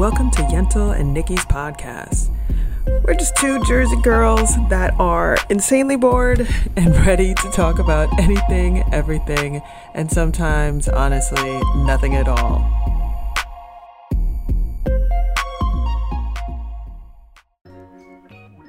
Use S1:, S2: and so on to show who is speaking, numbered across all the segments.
S1: Welcome to Yental and Niki's podcast. We're just two Jersey girls that are insanely bored and ready to talk about anything, everything, and sometimes, honestly, nothing at all.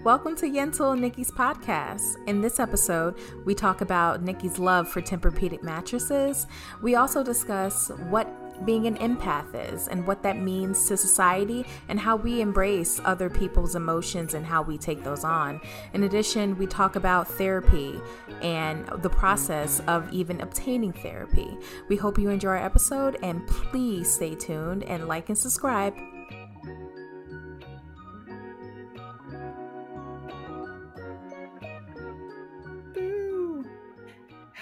S2: Welcome to Yental and Niki's podcast. In this episode, we talk about Niki's love for Tempur-Pedic mattresses. We also discuss what being an empath is and what that means to society and how we embrace other people's emotions and how we take those on. In addition, we talk about therapy and the process of even obtaining therapy. We hope you enjoy our episode and please stay tuned and like and subscribe.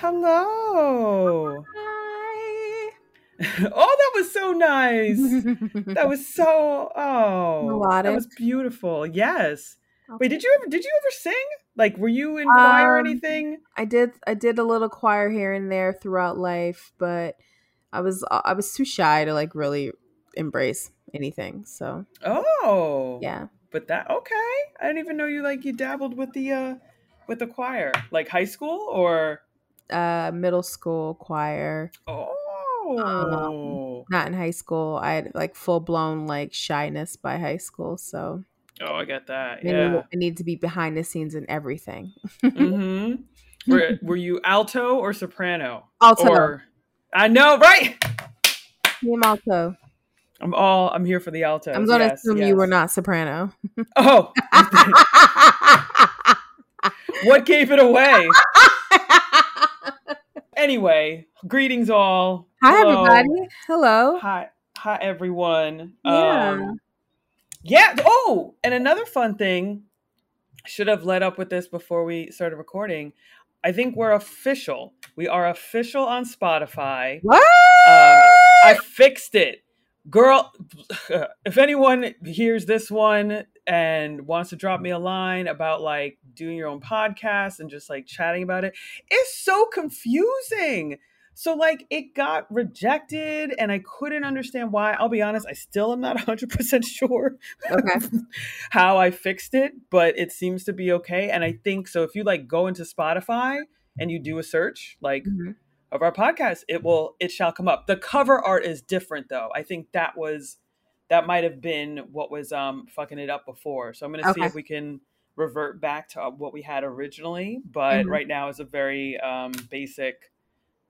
S1: Hello. Hi. oh, that was so nice. that was so oh
S2: Melodic.
S1: that was beautiful. Yes. Wait, did you ever did you ever sing? Like were you in choir or
S2: Um,
S1: anything?
S2: I did I did a little choir here and there throughout life, but I was I was too shy to like really embrace anything. So,
S1: Oh.
S2: yeah.
S1: But that okay. I didn't even know you like you dabbled with the uh with the choir. Like high school or
S2: Uh middle school choir,
S1: Oh.
S2: Not in high school. I had like full blown like shyness by high school, so
S1: oh, I get that.
S2: I need,
S1: Yeah.
S2: I need to be behind the scenes in everything.
S1: mhm. Were were you alto or soprano?
S2: Alto.
S1: Or I know, right?
S2: Team alto.
S1: I'm all I'm here for the alto.
S2: I'm going to
S1: yes,
S2: assume you were not soprano.
S1: Oh, what gave it away? Anyway, greetings all.
S2: Hi
S1: Hello.
S2: everybody. Hello.
S1: Hi, hi everyone.
S2: Yeah.
S1: Um, yeah. Oh, and another fun thing. Should have led up with this before we started recording. I think we're official. We are official on Spotify.
S2: What?
S1: Um, I fixed it. Girl, if anyone hears this one and wants to drop me a line about like doing your own podcast and just like chatting about it, it's so confusing. So, like, it got rejected and I couldn't understand why. I'll be honest, I still am not 100% sure
S2: okay.
S1: how I fixed it, but it seems to be okay. And I think so. If you like go into Spotify and you do a search, like,
S2: Mhm.
S1: Of our podcast, it will it shall come up. The cover art is different though. I think that was that might have been what was um fucking it up before. So I'm gonna see if we can revert back to uh, what we had originally. But
S2: Mhm.
S1: right now is a very um basic,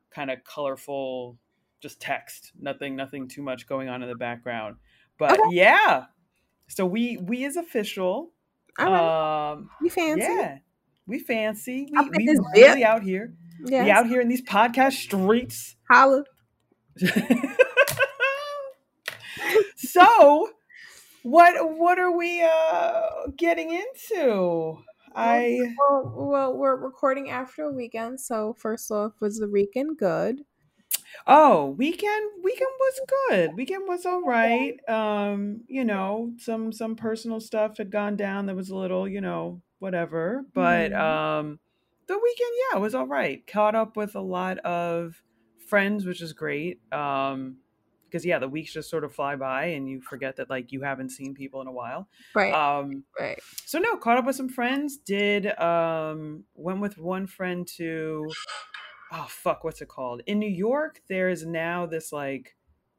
S1: kind of colorful, just text. Nothing, nothing too much going on in the background. But
S2: Okay.
S1: yeah. So we we is official.
S2: All right.
S1: Um
S2: you fancy?
S1: yeah. We fancy. We, we really out here.
S2: Yes.
S1: We out here in these podcast streets.
S2: Holla.
S1: so what what are we uh getting into i
S2: Well, well, we're recording after a weekend, so first off, was the weekend good?
S1: oh weekend weekend was good weekend was all right um you know some some personal stuff had gone down that was a little you know whatever but
S2: Mhm.
S1: um the weekend yeah it was all right caught up with a lot of friends which is great um because yeah the weeks just sort of fly by and you forget that like you haven't seen people in a while
S2: Right.
S1: um
S2: right.
S1: so no caught up with some friends did um went with one friend to oh fuck what's it called in new york there is now this like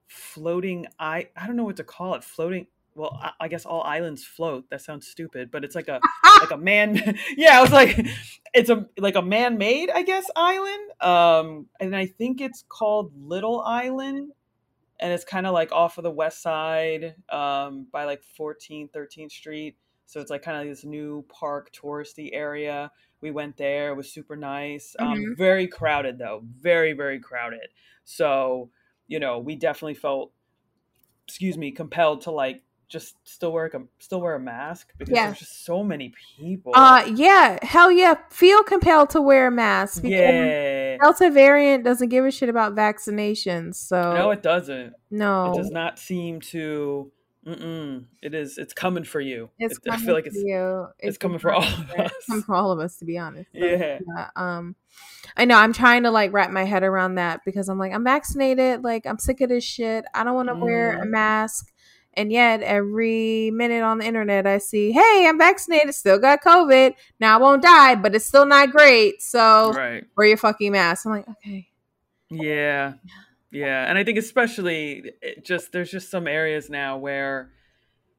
S1: floating i i don't know what to call it floating well I, I guess all islands float that sounds stupid but it's like a like a man yeah i was like it's a like a man-made i guess island um and i think it's called little island and it's kind of like off of the west side um by like 14th 13th street so it's like kind of this new park touristy area we went there it was super nice um
S2: Mhm.
S1: very crowded though very very crowded so you know we definitely felt excuse me compelled to like just still wear a still wear a mask because
S2: Yeah.
S1: there's just so many people
S2: Uh, yeah. Hell yeah. Feel compelled to wear a mask. because
S1: yeah
S2: Delta variant doesn't give a shit about vaccinations, so
S1: no it doesn't
S2: no.
S1: it does not seem to mm-mm. it is it's coming for you
S2: It's
S1: It- i
S2: coming
S1: feel like
S2: for
S1: it's
S2: you.
S1: it's coming for all of
S2: It's coming
S1: us
S2: for all of us, to be honest. But,
S1: yeah
S2: yeah, um, I know I'm trying to like wrap my head around that because I'm like I'm vaccinated. Like I'm sick of this shit. I don't want to wear a
S1: Mhm.
S2: mask. And yet, every minute on the internet, I see, hey, I'm vaccinated, still got COVID. Now I won't die, but it's still not great. So
S1: Right.
S2: wear your fucking mask. I'm like, okay.
S1: Yeah. Yeah. And I think especially it just there's just some areas now where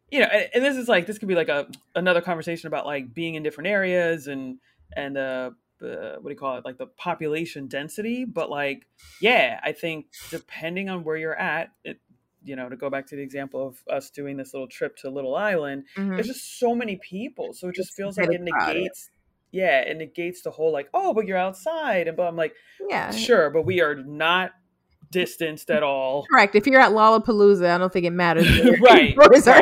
S1: you know, and, and this is like this could be like a another conversation about like being in different areas and and uh the what do you call it like the population density but like yeah i think depending on where you're at it you know to go back to the example of us doing this little trip to little island
S2: Mhm.
S1: there's just so many people so it just
S2: It's
S1: feels like it negates yeah it negates the whole like oh but you're outside and but i'm like
S2: Yeah.
S1: sure but we are not distanced at all
S2: Correct. If you're at Lollapalooza, I don't think it matters.
S1: Right,
S2: your neighbors are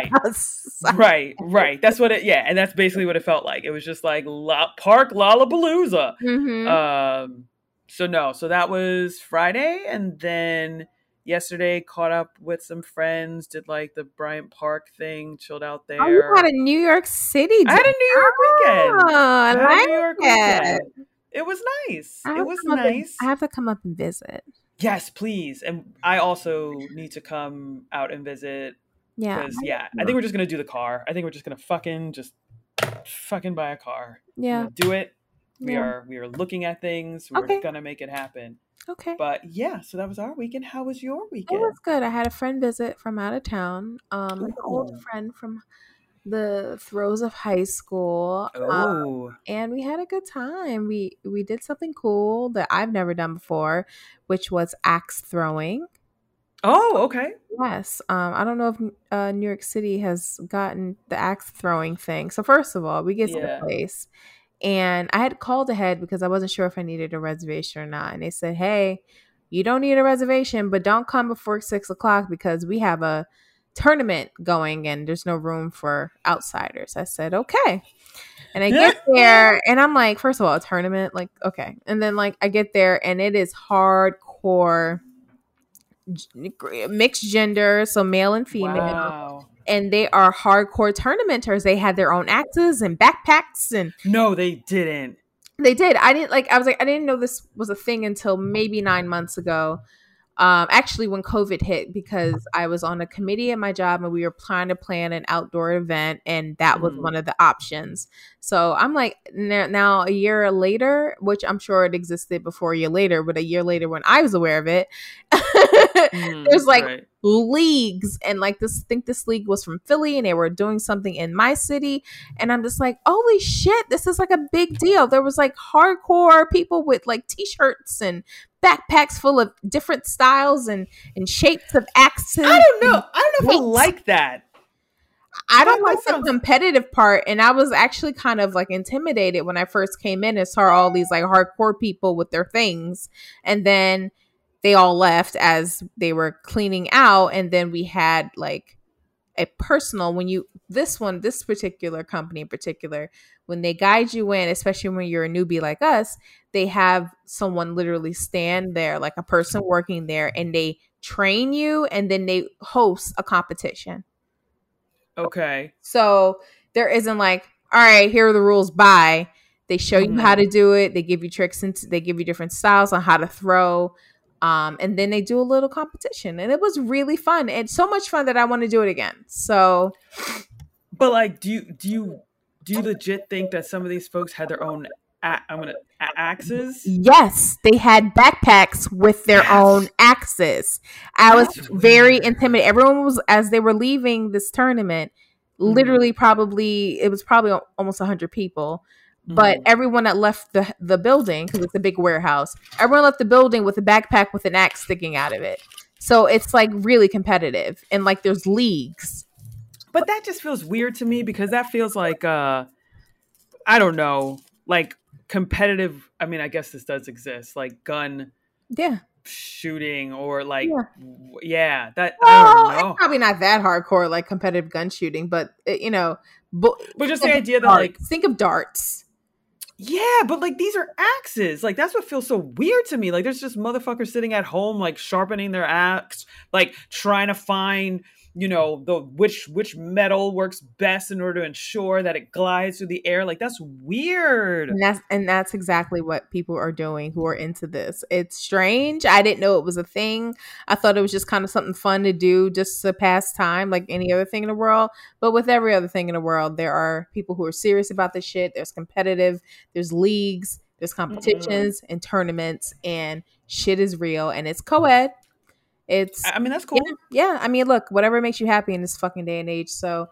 S1: right. right right that's what it yeah and that's basically what it felt like it was just like La- park lollapalooza
S2: Mhm.
S1: um so no so that was friday and then yesterday caught up with some friends did like the bryant park thing chilled out there
S2: oh, you had a New York City.
S1: I had a new york weekend
S2: Oh, I
S1: I a
S2: like
S1: New York
S2: it.
S1: weekend. It was nice. It was
S2: up and-
S1: nice.
S2: I have to come up and visit.
S1: Yes, please. And I also need to come out and visit
S2: Yeah.
S1: because yeah, I think we're just gonna do the car. I think we're just gonna fucking just fucking buy a car.
S2: Yeah.
S1: do it. We
S2: Yeah.
S1: are we are looking at things. We're
S2: Okay.
S1: gonna make it happen.
S2: Okay.
S1: But yeah, so that was our weekend. How was your weekend?
S2: It was good. I had a friend visit from out of town. Um, an old friend from the throes of high school. Um,
S1: Oh,
S2: and we had a good time. We we did something cool that I've never done before, which was axe throwing.
S1: oh, okay.
S2: Yes. Um, I don't know if uh, New York City has gotten the axe throwing thing. So first of all, we get to
S1: Yeah.
S2: the place, and I had called ahead because I wasn't sure if I needed a reservation or not. And they said, "Hey, you don't need a reservation, but don't come before six o'clock because we have a tournament going and there's no room for outsiders." I said, "Okay." And I get there, and I'm like, first of all, a tournament, like, okay. And then like I get there, and it is hardcore mixed gender, so male and female,
S1: Wow.
S2: And they are hardcore tournamenters. They had their own axes and backpacks, and
S1: No, they didn't.
S2: they did. I didn't like. I was like, I didn't know this was a thing until maybe nine months ago. Um, actually, when COVID hit, because I was on a committee at my job and we were trying to plan an outdoor event, and that was
S1: Mhm.
S2: one of the options. So I'm like, now a year later, which I'm sure it existed before a year later, but a year later when I was aware of it,
S1: Mm,
S2: there's like
S1: right.
S2: Leagues and like this think this league was from Philly and they were doing something in my city and I'm just like holy shit this is like a big deal there was like hardcore people with like t-shirts and backpacks full of different styles and and shapes of axes
S1: I don't know. I don't know if I like that.
S2: I don't like the competitive part, and I was actually kind of like intimidated when I first came in and saw all these like hardcore people with their things, and then they all left as they were cleaning out, and then we had like a personal when you this one this particular company in particular when they guide you in especially when you're a newbie like us they have someone literally stand there like a person working there and they train you and then they host a competition
S1: Okay.
S2: so there isn't like, all right, here are the rules. Bye. They show you how mm-hmm. to do it. They give you tricks and they give you different styles on how to throw. Um, and then they do a little competition, and it was really fun and so much fun that I want to do it again. So
S1: But like, do you do you do you legit think that some of these folks had their own? A- I'm gonna a- axes.
S2: yes, they had backpacks with their
S1: Yes.
S2: own axes. I was
S1: That's
S2: very
S1: weird.
S2: intimidated. Everyone was as they were leaving this tournament.
S1: Mm-hmm.
S2: Literally, probably it was probably al- almost hundred people. But
S1: Mhm.
S2: everyone that left the the building because it's a big warehouse everyone left the building with a backpack with an axe sticking out of it so it's like really competitive and like there's leagues
S1: but that just feels weird to me because that feels like uh, I don't know, like competitive. I mean, I guess this does exist, like gun
S2: yeah
S1: shooting or like
S2: Yeah.
S1: yeah, that
S2: well,
S1: I don't know.
S2: it's probably not that hardcore like competitive gun shooting but uh, you know bu-
S1: But just the idea that like
S2: think of darts
S1: Yeah, but like these are axes. Like that's what feels so weird to me. Like there's just motherfuckers sitting at home, like sharpening their axe, like trying to find you know the which which metal works best in order to ensure that it glides through the air like that's weird
S2: And that's and that's exactly what people are doing who are into this. It's strange. I didn't know it was a thing. I thought it was just kind of something fun to do just to pass time like any other thing in the world. But with every other thing in the world, there are people who are serious about this shit. There's competitive, there's leagues, there's mm-hmm. competitions and tournaments and shit is real and it's co-ed. It's
S1: i mean that's cool
S2: yeah, I mean, look, whatever makes you happy in this fucking day and age. So,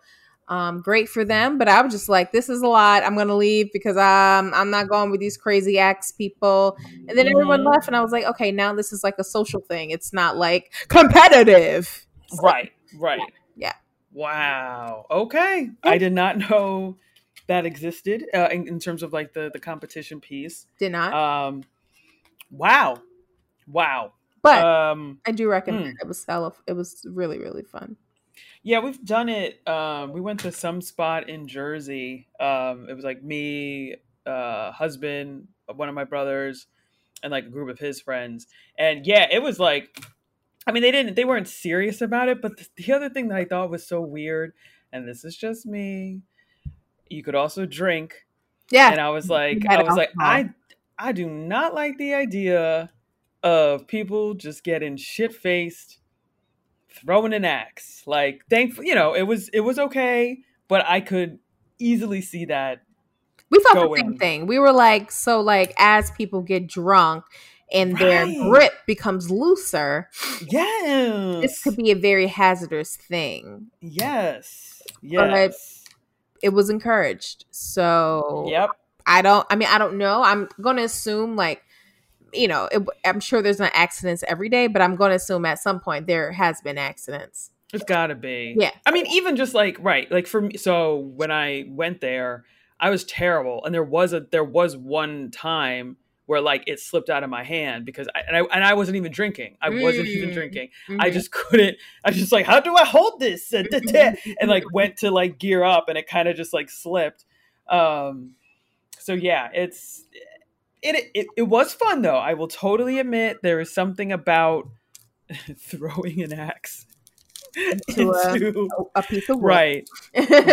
S2: um, great for them. But I was just like, this is a lot. I'm gonna leave because I'm I'm not going with these crazy acts people. And then everyone
S1: Mhm.
S2: left, and I was like, okay, now this is like a social thing. It's not like competitive. So,
S1: right right
S2: Yeah.
S1: wow okay i did not know that existed uh, in, in terms of like the the competition piece
S2: Did not,
S1: um wow wow
S2: but
S1: um
S2: I do recommend
S1: mm.
S2: it. It was it was really really fun.
S1: Yeah, we've done it. Um, we went to some spot in Jersey. Um, it was like me, uh, husband, one of my brothers, and like a group of his friends. And yeah, it was like, I mean, they didn't, they weren't serious about it. But the, the other thing that I thought was so weird, and this is just me, you could also drink.
S2: Yeah,
S1: And I was like, I was like. I, I do not like the idea of people just getting shit faced throwing an axe. Like, thankfully, you know, it was it was okay, but I could easily see that.
S2: we thought the same thing. We were like, so like as people get drunk and their grip becomes looser,
S1: Yes,
S2: this could be a very hazardous thing.
S1: yes,
S2: But-
S1: yes,
S2: It was encouraged. So
S1: yep.
S2: I don't. I mean, I don't know. I'm going to assume like, you know, it, I'm sure there's not accidents every day, but I'm going to assume at some point there has been accidents.
S1: It's got to be.
S2: Yeah.
S1: I mean, even just like right, like for me. So when I went there, I was terrible, and there was a there was one time where like it slipped out of my hand because I and I, and I wasn't even drinking. I wasn't even
S2: Mm.
S1: drinking. I
S2: Mhm.
S1: just couldn't. I just like, how do I hold this? And, da- da- and like went to like gear up, and it kind of just like slipped. Um, so yeah, it's it, it it was fun though. I will totally admit there is something about throwing an axe
S2: To a-
S1: into
S2: a piece of wood.
S1: right,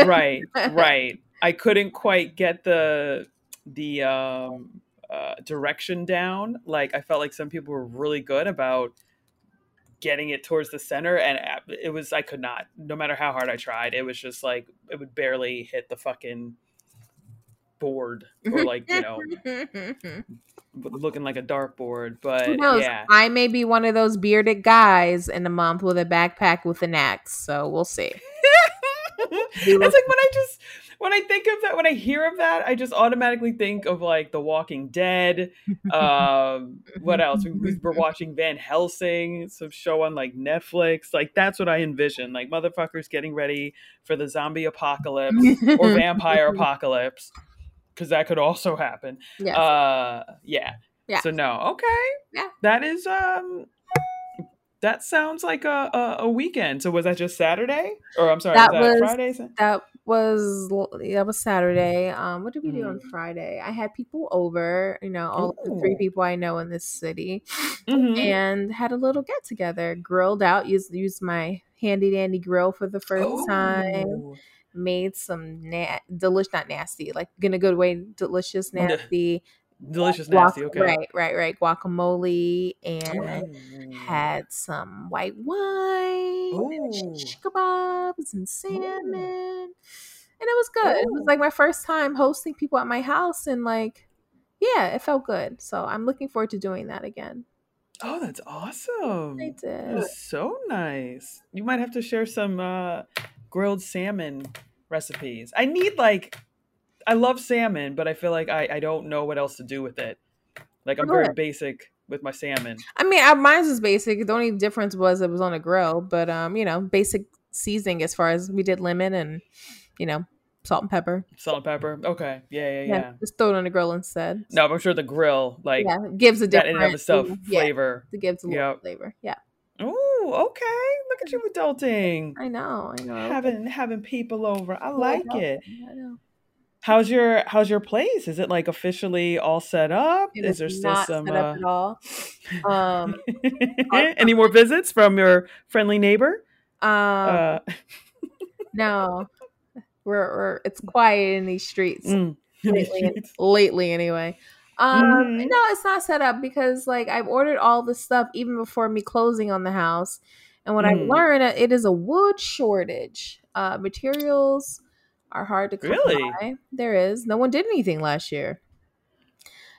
S1: right, right. I couldn't quite get the the um, uh, direction down. Like I felt like some people were really good about getting it towards the center, and uh, it was I could not. No matter how hard I tried, it was just like it would barely hit the fucking board or like you know looking like a dartboard. But
S2: Who knows?
S1: yeah,
S2: I may be one of those bearded guys in a month with a backpack with an axe. So we'll see.
S1: it's like when I just when I think of that, when I hear of that, I just automatically think of like The Walking Dead. Um, what else? We, we were watching Van Helsing, some show on like Netflix. Like that's what I envision. Like motherfuckers getting ready for the zombie apocalypse or vampire apocalypse, because that could also happen.
S2: Yes.
S1: Uh, yeah.
S2: Yeah.
S1: So no, okay.
S2: Yeah.
S1: That is um. That sounds like a, a, a weekend. So was that just Saturday, or I'm sorry,
S2: That
S1: was that
S2: was-
S1: Friday?
S2: That was that was Saturday. Um, what did we do on
S1: Mm.
S2: Friday? I had people over. You know, all the three people I know in this city.
S1: Mhm.
S2: and had a little get together. Grilled out, used used my handy dandy grill for the first time.
S1: Ooh.
S2: Made some na- delicious, not nasty, like in a good way, delicious, nasty.
S1: Delicious,
S2: guac-
S1: nasty. Okay.
S2: Right, right, right. Guacamole and
S1: Ooh.
S2: had some white wine, and
S1: Ooh.
S2: shish kebabs and salmon, and it was good. It was like my first time hosting people at my house, and like, yeah, it felt good. So I'm looking forward to doing that again.
S1: Oh, that's awesome.
S2: I
S1: That
S2: did.
S1: is so nice. You might have to share some uh, grilled salmon recipes. I need like, I love salmon, but I feel like I, I don't know what else to do with it. Like I'm very basic with my salmon.
S2: I mean, mine was basic. The only difference was it was on a grill, but um, you know, basic seasoning as far as we did lemon and you know salt and pepper.
S1: Salt and pepper. Okay. Yeah, yeah, yeah.
S2: just throw it on the grill instead.
S1: No, but I'm sure the grill, like
S2: yeah, gives a
S1: that
S2: different
S1: in and of itself,
S2: yeah,
S1: flavor.
S2: it gives a little
S1: Yep.
S2: flavor. Yeah,
S1: okay. Look at you adulting.
S2: I know, I know.
S1: Having having people over. I like
S2: I
S1: it.
S2: I know.
S1: How's your how's your place? Is it like officially all set up?
S2: It
S1: is there still some
S2: set up
S1: uh,
S2: at all. Um,
S1: any more visits from your friendly neighbor?
S2: Um,
S1: Uh,
S2: no, we're, we're it's quiet in these streets
S1: mm.
S2: lately, lately anyway. Um,
S1: Mhm.
S2: no, it's not set up because like I've ordered all the stuff even before me closing on the house, and what I
S1: Mm.
S2: learned uh, it is a wood shortage. Uh, materials are hard to come
S1: Really?
S2: by. There is no one did anything last year.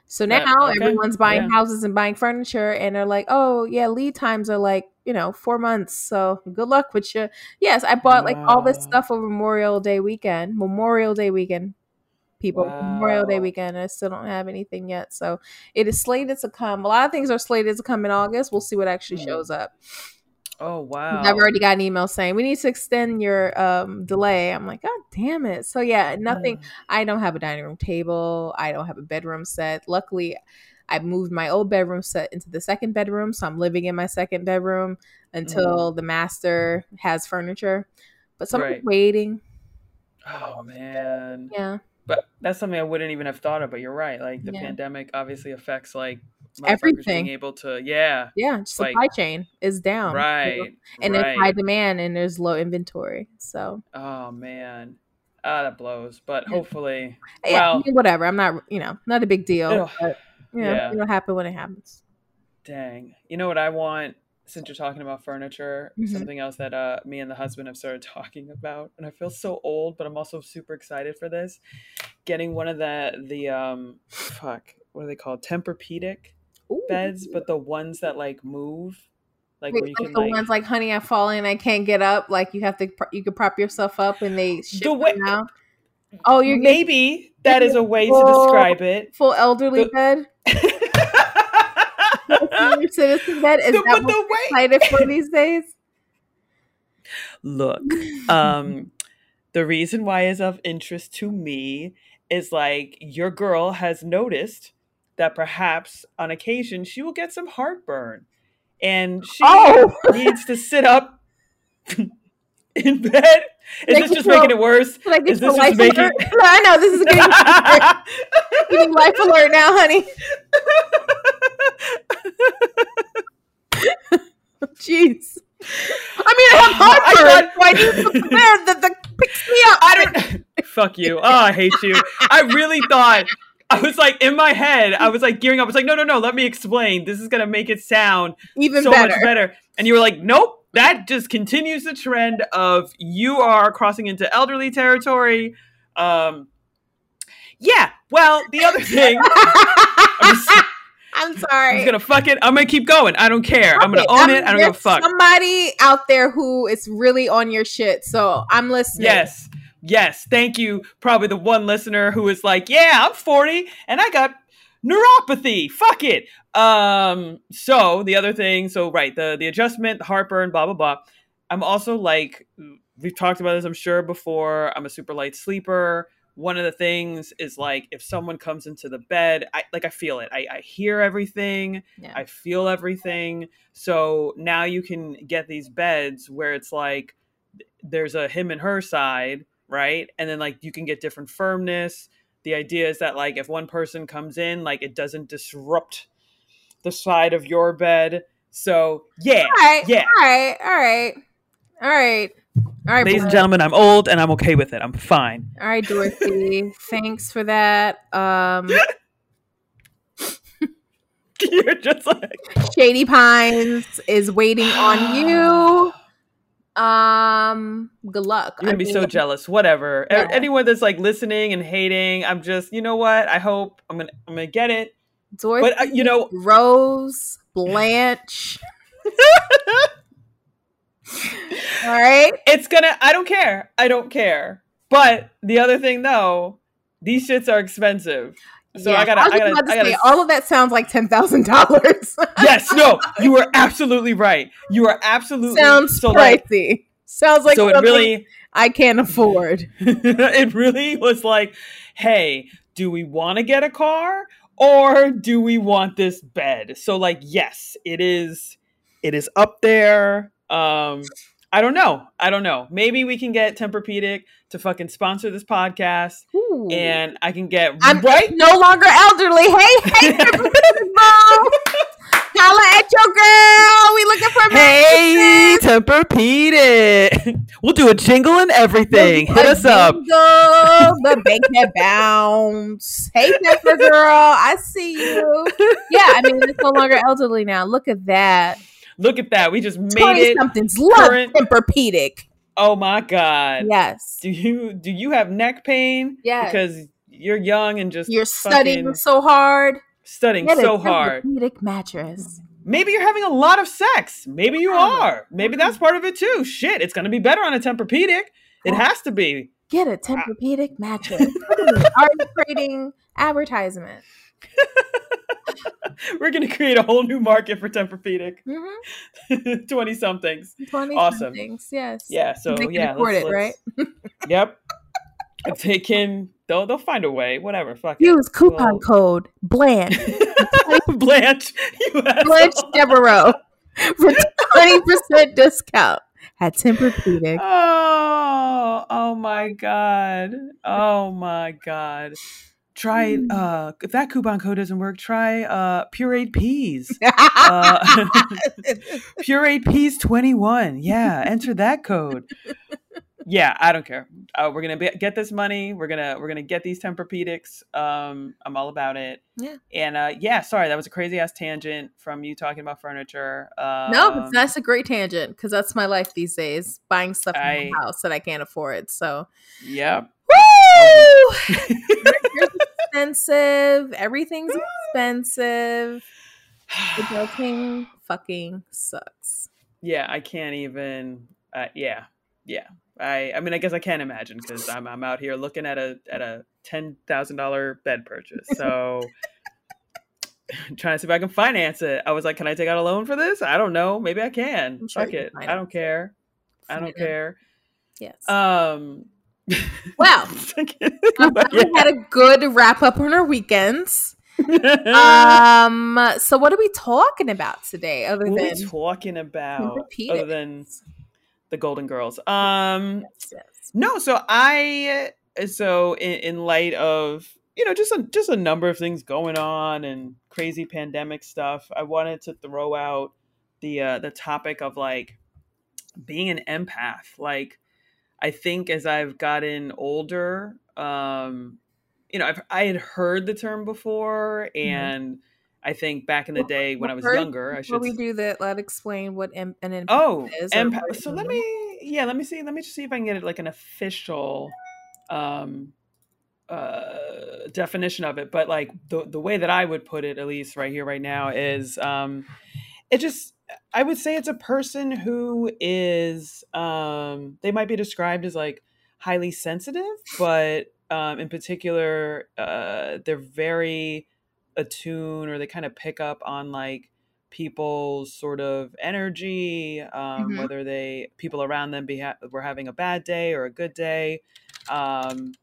S2: So now
S1: okay,
S2: everyone's buying
S1: yeah.
S2: houses and buying furniture, and they're like, "Oh yeah, lead times are like you know four months." So good luck with you. Yes, I bought like all this stuff over Memorial Day weekend. Memorial Day weekend, people. Memorial Day
S1: Wow.
S2: weekend. I still don't have anything yet, so it is slated to come. A lot of things are slated to come in August. We'll see what actually
S1: Hmm.
S2: shows up.
S1: Oh wow!
S2: I've already got an email saying we need to extend your um delay. I'm like, God damn it. So yeah, nothing.
S1: Mm.
S2: I don't have a dining room table. I don't have a bedroom set. Luckily, I moved my old bedroom set into the second bedroom, so I'm living in my second bedroom until the master has furniture. But someone's
S1: Right.
S2: waiting.
S1: Oh man.
S2: Yeah,
S1: But that's something I wouldn't even have thought of. But you're right. Like the
S2: Yeah.
S1: pandemic obviously affects like
S2: Everything.
S1: being able to. Yeah.
S2: yeah. Supply
S1: Like-
S2: chain is down. you know?
S1: Right.
S2: and
S1: right.
S2: it's high demand and there's low inventory. So
S1: Oh man. Ah, that blows. But hopefully,
S2: yeah,
S1: Well-
S2: I mean, whatever. I'm not, you know, not a big deal. But you know,
S1: yeah.
S2: it'll happen when it happens.
S1: dang. You know what I want? Since you're talking about furniture,
S2: Mhm.
S1: something else that uh, me and the husband have started talking about, and I feel so old, but I'm also super excited for this. Getting one of the the um, fuck, what are they called? Tempur-Pedic
S2: Ooh.
S1: beds, but the ones that like move, like
S2: Wait,
S1: where you
S2: like
S1: can
S2: the
S1: like
S2: ones like "Honey, I fallen, I can't get up." Like you have to, you could prop yourself up and they
S1: The way-
S2: now. Oh, you're getting
S1: maybe that is a way to
S2: Oh.
S1: describe it.
S2: full elderly
S1: The-
S2: bed, citizen bed. Is
S1: The-
S2: that what
S1: the way
S2: excited for these days?
S1: look um the reason why is of interest to me is like your girl has noticed that perhaps on occasion she will get some heartburn and she
S2: Oh.
S1: needs to sit up in bed is
S2: Like
S1: this just making it worse
S2: get
S1: Is this just making-
S2: alert? No, I know this is getting getting life alert now, honey. Jeez. I mean, I have heartburn, I need something there that, that picks me up.
S1: I don't. Fuck you. Oh, I hate you. I really thought. I was like in my head. I was like gearing up. I was like, no, no, no. Let me explain. This is gonna make it sound
S2: Even
S1: so
S2: better.
S1: much better. And you were like, nope. That just continues the trend of you are crossing into elderly territory. Um, yeah. Well, the other thing, I'm, just,
S2: I'm
S1: I'm
S2: sorry.
S1: just gonna fuck it. I'm gonna keep going. I don't care. I'm gonna
S2: Okay,
S1: own it. I don't give a fuck.
S2: Somebody out there who is really on your shit, so I'm listening.
S1: Yes. Yes. Thank you. Probably the one listener who is like, yeah, I'm 40 and I got neuropathy. Fuck it. Um, so the other thing, so right, the the adjustment, the heartburn, blah blah blah. I'm also like we've talked about this, I'm sure, before. I'm a super light sleeper. One of the things is like if someone comes into the bed, I like I feel it. I, I hear everything.
S2: Yeah.
S1: I feel everything. So now you can get these beds where it's like there's a him and her side, right? And then like you can get different firmness. The idea is that like if one person comes in, like it doesn't disrupt the side of your bed. So yeah,
S2: all right.
S1: yeah.
S2: All right. All right. All right. All right.
S1: Ladies and gentlemen, I'm old and I'm okay with it. I'm fine.
S2: All right, Dorothy. Thanks for that. Um,
S1: You're just like
S2: Shady Pines is waiting on you. Um, good luck.
S1: You're gonna
S2: I
S1: be so jealous. Whatever.
S2: Yeah.
S1: Anyone that's like listening and hating, I'm just, you know what? I hope I'm gonna, I'm gonna get it.
S2: Dorothy,
S1: But uh, you know,
S2: Rose, Blanche. All right.
S1: it's gonna. I don't care. I don't care. But the other thing, though, these shits are expensive. So
S2: Yeah,
S1: I gotta,
S2: was
S1: I gotta, I gotta.
S2: say, all of that sounds like ten thousand dollars.
S1: yes, no, you were absolutely right. You are absolutely
S2: Sounds
S1: so like.
S2: pricey. Sounds like
S1: so it really,
S2: I can't afford.
S1: it really was like, hey, do we want to get a car or do we want this bed? So like, yes, it is. It is up there. Um, I don't know. I don't know. Maybe we can get Tempur-Pedic to fucking sponsor this podcast,
S2: Ooh.
S1: and I can get
S2: I'm
S1: right.
S2: no longer elderly. Hey, hey, bro. Holla at your girl. We looking for
S1: Hey, Tempur-Pedic. We'll do a jingle and everything. Hit us up.
S2: The bank that bounce. Hey, Tempur girl, I see you. Yeah, I mean it's no longer elderly now. Look at that.
S1: Look at that. We just made it.
S2: somethings love
S1: current-
S2: Tempur-Pedic.
S1: Oh my god.
S2: Yes.
S1: Do you do you have neck pain?
S2: Yes.
S1: Because you're young and just
S2: You're studying so hard.
S1: studying
S2: Get a
S1: so hard.
S2: Tempur-Pedic mattress.
S1: Maybe you're having a lot of sex. Maybe you are. Maybe that's part of it too. Shit, it's gonna be better on a Tempur-Pedic. It has to be.
S2: Get a Tempur-Pedic mattress. Me, Already creating advertisement.
S1: We're gonna create a whole new market for Tempur-Pedic.
S2: Mm-hmm.
S1: Twenty somethings.
S2: 20
S1: Awesome.
S2: things. Yes.
S1: Yeah. So yeah,
S2: afford it, right?
S1: Yep. If they can, they'll they'll find a way. Whatever. Fuck it.
S2: Use coupon
S1: Well-
S2: code Blanche
S1: Blanche.
S2: Blanche. Devereaux for twenty percent discount at Tempur-Pedic.
S1: Oh, oh my god. Oh my god. Try
S2: Mm.
S1: uh if that coupon code doesn't work, try uh pureed peas. Uh, pureed peas 21. Yeah, enter that code. Yeah, I don't care. Uh, we're gonna be, get this money. We're gonna we're gonna get these Tempur-Pedics. Um, I'm all about it.
S2: Yeah.
S1: And uh, yeah, sorry, that was a crazy ass tangent from you talking about furniture. Um,
S2: no, that's a great tangent because that's my life these days. Buying stuff in
S1: I-
S2: my house that I can't afford. So
S1: Yep.
S2: Woo! Furniture's expensive. Everything's expensive. Adulting fucking sucks.
S1: yeah, I can't even. Uh, yeah, yeah. I I mean, I guess I can't imagine because I'm I'm out here looking at a at a ten thousand dollar bed purchase. So. trying to see if I can finance it. I was like, "Can I take out a loan for this?" I don't know. Maybe I can.
S2: Sure
S1: Fuck it. I don't care. I don't care.
S2: Yes.
S1: Um.
S2: Well, we had a good wrap up on our weekends. Um, so what are we talking about today other
S1: what
S2: than
S1: talking about other than the Golden Girls? Um.
S2: Yes, yes.
S1: No, so I so in, in light of you know just a just a number of things going on and crazy pandemic stuff, I wanted to throw out the uh, the topic of like being an empath. Like I think as I've gotten older, um, you know, I've I had heard the term before, and I think back in the
S2: Well,
S1: day when I was
S2: first,
S1: younger, I should.
S2: Before we do that, let's explain what em- an empath
S1: Oh,
S2: is.
S1: empath. So let me, yeah, let me see. Let me just see if I can get it like an official um, uh, definition of it. But like the the way that I would put it, at least right here, right now, is um, it just. I would say it's a person who is. Um, they might be described as like highly sensitive, but um, in particular, uh, they're very attuned, or they kind of pick up on like people's sort of energy, um,
S2: Mhm.
S1: whether they people around them be ha- were having a bad day or a good day. Um,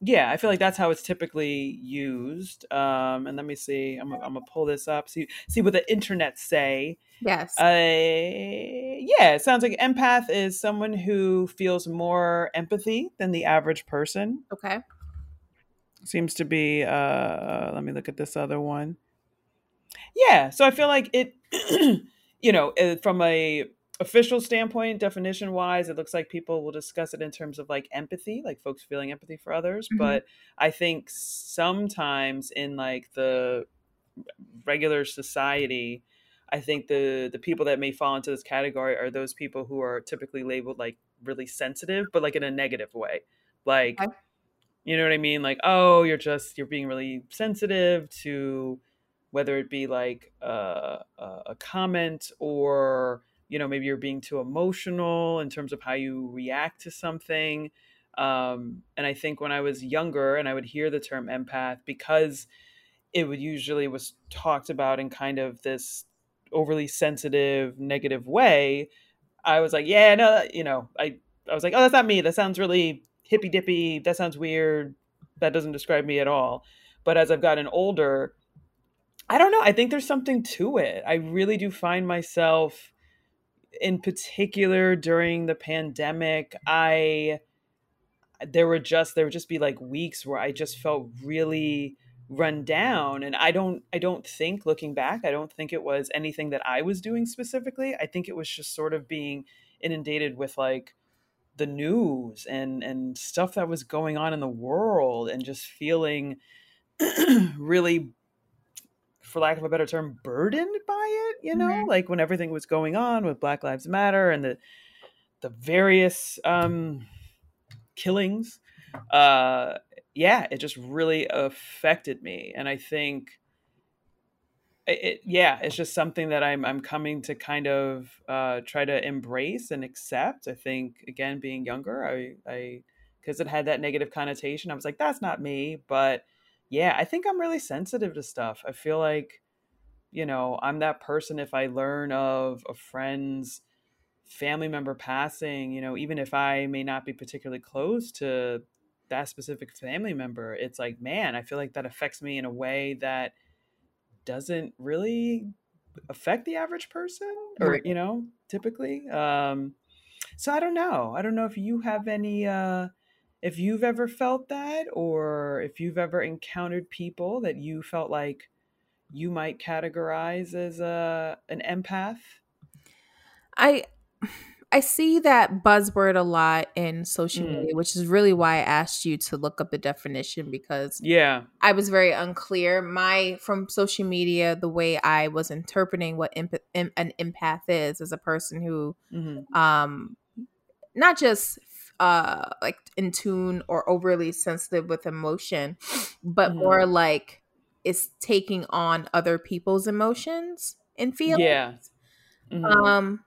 S1: yeah, I feel like that's how it's typically used. Um, and let me see, I'm, I'm gonna pull this up, see see what the internet say.
S2: Yes.
S1: Uh, yeah, it sounds like empath is someone who feels more empathy than the average person
S2: okay.
S1: seems to be uh let me look at this other one yeah so i feel like it you know uh, from a official standpoint definition wise it looks like people will discuss it in terms of like empathy like folks feeling empathy for others
S2: Mhm.
S1: but i think sometimes in like the regular society i think the the people that may fall into this category are those people who are typically labeled like really sensitive but like in a negative way like
S2: Okay.
S1: you know what i mean like oh you're just you're being really sensitive to whether it be like uh, a, a comment or you know maybe you're being too emotional in terms of how you react to something. Um, and i think when i was younger and i would hear the term empath because it would usually was talked about in kind of this overly sensitive negative way i was like yeah no you know i i was like oh that's not me. That sounds really hippy dippy that sounds weird. That doesn't describe me at all. But as i've gotten older i don't know. I think there's something to it. I really do find myself in particular during the pandemic i there were just there would just be like weeks where i just felt really run down and i don't i don't think looking back i don't think it was anything that i was doing specifically. I think it was just sort of being inundated with like the news and and stuff that was going on in the world and just feeling really for lack of a better term burdened by it you know mm-hmm. like when everything was going on with black lives matter and the the various um killings uh yeah, it just really affected me. And I think it, yeah, it's just something that I'm I'm coming to kind of uh, try to embrace and accept. I think again, being younger, I I because it had that negative connotation. I was like, that's not me. But yeah, I think I'm really sensitive to stuff. I feel like, you know, I'm that person. If I learn of a friend's family member passing, you know, even if I may not be particularly close to that specific family member, it's like, man, I feel like that affects me in a way that doesn't really affect the average person or, you know, typically. Um, so I don't know. I don't know if you have any, uh, if you've ever felt that or if you've ever encountered people that you felt like you might categorize as a, an empath.
S2: I, I see that buzzword a lot in social mm. media, which is really why I asked you to look up the definition because
S1: yeah,
S2: I was very unclear. My from social media, the way I was interpreting what an empath is, as a person who, mm-hmm. um, not just uh like in tune or overly sensitive with emotion, but mm-hmm. more like is taking on other people's emotions and feelings.
S1: Yeah.
S2: Mm-hmm. Um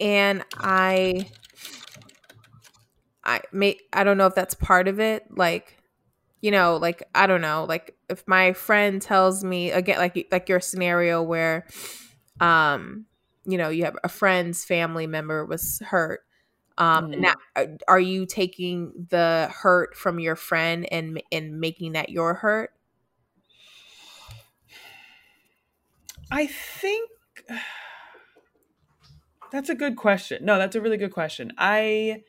S2: and I I may I don't know if that's part of it like you know like I don't know like if my friend tells me again like like your scenario where um you know you have a friend's family member was hurt um mm. now uh, are you taking the hurt from your friend and and making that your hurt
S1: I think that's a good question. No, that's a really good question. I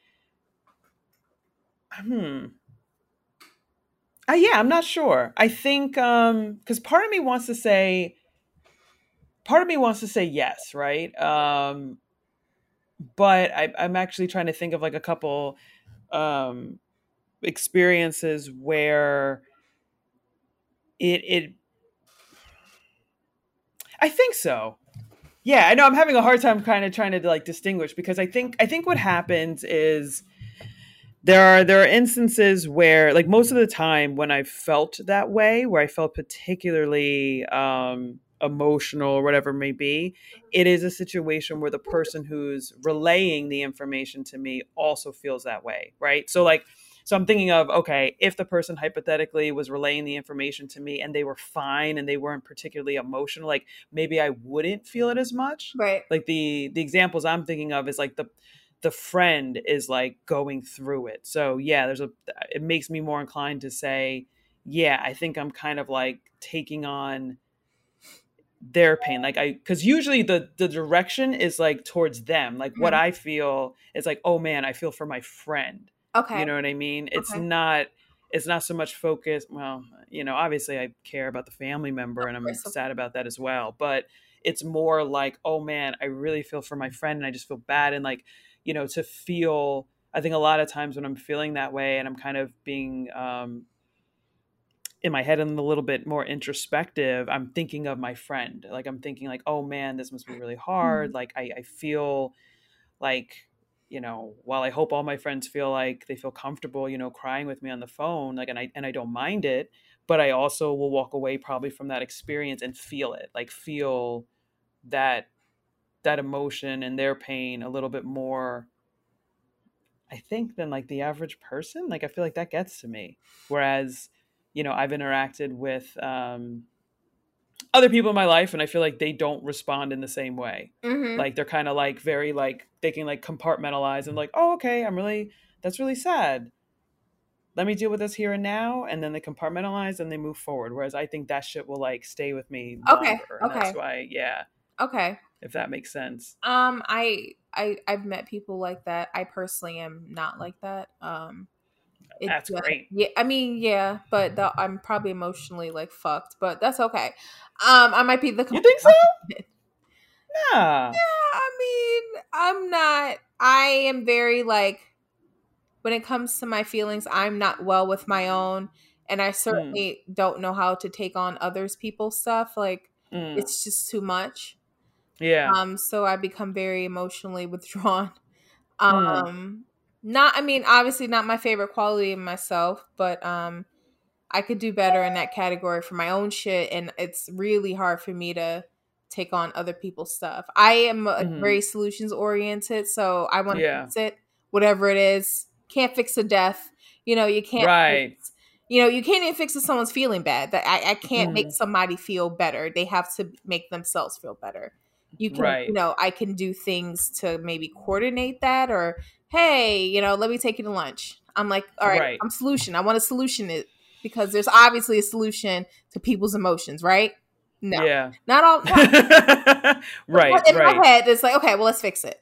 S1: hmm. Uh, yeah, I'm not sure. I think um because part of me wants to say part of me wants to say yes, right? Um but I, I'm actually trying to think of like a couple um experiences where it it I think so. Yeah i know i'm having a hard time kind of trying to like distinguish because i think i think what happens is there are there are instances where like most of the time when i felt that way where i felt particularly um emotional or whatever it may be it is a situation where the person who's relaying the information to me also feels that way right so like so I'm thinking of okay, if the person hypothetically was relaying the information to me and they were fine and they weren't particularly emotional, like maybe I wouldn't feel it as much.
S2: Right.
S1: Like the the examples I'm thinking of is like the the friend is like going through it. So yeah, there's a it makes me more inclined to say, yeah, I think I'm kind of like taking on their pain like i because usually the the direction is like towards them like mm-hmm. what i feel is like oh man i feel for my friend
S2: Okay.
S1: You know what I mean? It's okay. not it's not so much focused well, you know, obviously I care about the family member and I'm sad about that as well, but it's more like, oh man, I really feel for my friend and I just feel bad and like, you know, to feel I think a lot of times when I'm feeling that way and I'm kind of being um in my head and a little bit more introspective, I'm thinking of my friend. Like I'm thinking like, oh man, this must be really hard. Mm-hmm. Like I, I feel like you know, while I hope all my friends feel like they feel comfortable, you know, crying with me on the phone, like, and I and I don't mind it, but I also will walk away probably from that experience and feel it, like feel that that emotion and their pain a little bit more I think than like the average person. Like I feel like that gets to me. Whereas, you know, I've interacted with um other people in my life and I feel like they don't respond in the same way. Mm-hmm. Like they're kind of like very like they can like compartmentalize and like, oh okay, I'm really that's really sad. Let me deal with this here and now, and then they compartmentalize and they move forward. Whereas I think that shit will like stay with me.
S2: Okay. okay.
S1: That's why, yeah.
S2: Okay.
S1: If that makes sense.
S2: Um, I I I've met people like that. I personally am not like that. Um, It
S1: That's
S2: just-
S1: great.
S2: Yeah, I mean, yeah, but the, I'm probably emotionally like fucked, but that's okay. Um, I might be the.
S1: You think so? Nah.
S2: Yeah, I mean, I'm not. I am very like when it comes to my feelings, I'm not well with my own, and I certainly don't know how to take on others people's stuff. Like
S1: Mm,
S2: it's just too much.
S1: yeah.
S2: Um, so I become very emotionally withdrawn.
S1: Hmm.
S2: Um, not. I mean, obviously not my favorite quality in myself, but um, I could do better in that category for my own shit, and it's really hard for me to take on other people's stuff. I am
S1: Mhm.
S2: very solutions oriented, so I want to
S1: Yeah.
S2: fix it, whatever it is. Can't fix a death. You know, you can't.
S1: Right.
S2: fix- you know, you can't even fix if someone's feeling bad. That I, I can't make
S1: Mhm.
S2: somebody feel better. They have to make themselves feel better. You can,
S1: Right.
S2: you know, I can do things to maybe coordinate that, or hey, you know, let me take you to lunch. I'm like, all right,
S1: Right.
S2: I'm solution. I want to solution it because there's obviously a solution to people's emotions, right? No,
S1: Yeah.
S2: not all. not-
S1: right.
S2: in
S1: Right.
S2: my head, it's like, okay, well, let's fix it.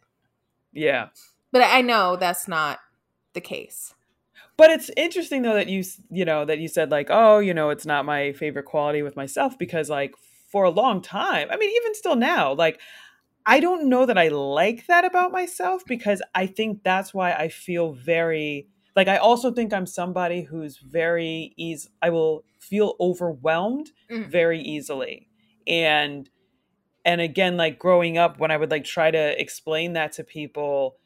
S1: Yeah.
S2: But I know that's not the case.
S1: But it's interesting though that you you know that you said like oh you know it's not my favorite quality with myself because like for a long time I mean even still now like I don't know that I like that about myself because I think that's why I feel very like I also think I'm somebody who's very easy I will feel overwhelmed
S2: Mhm.
S1: very easily and and again like growing up when I would like try to explain that to people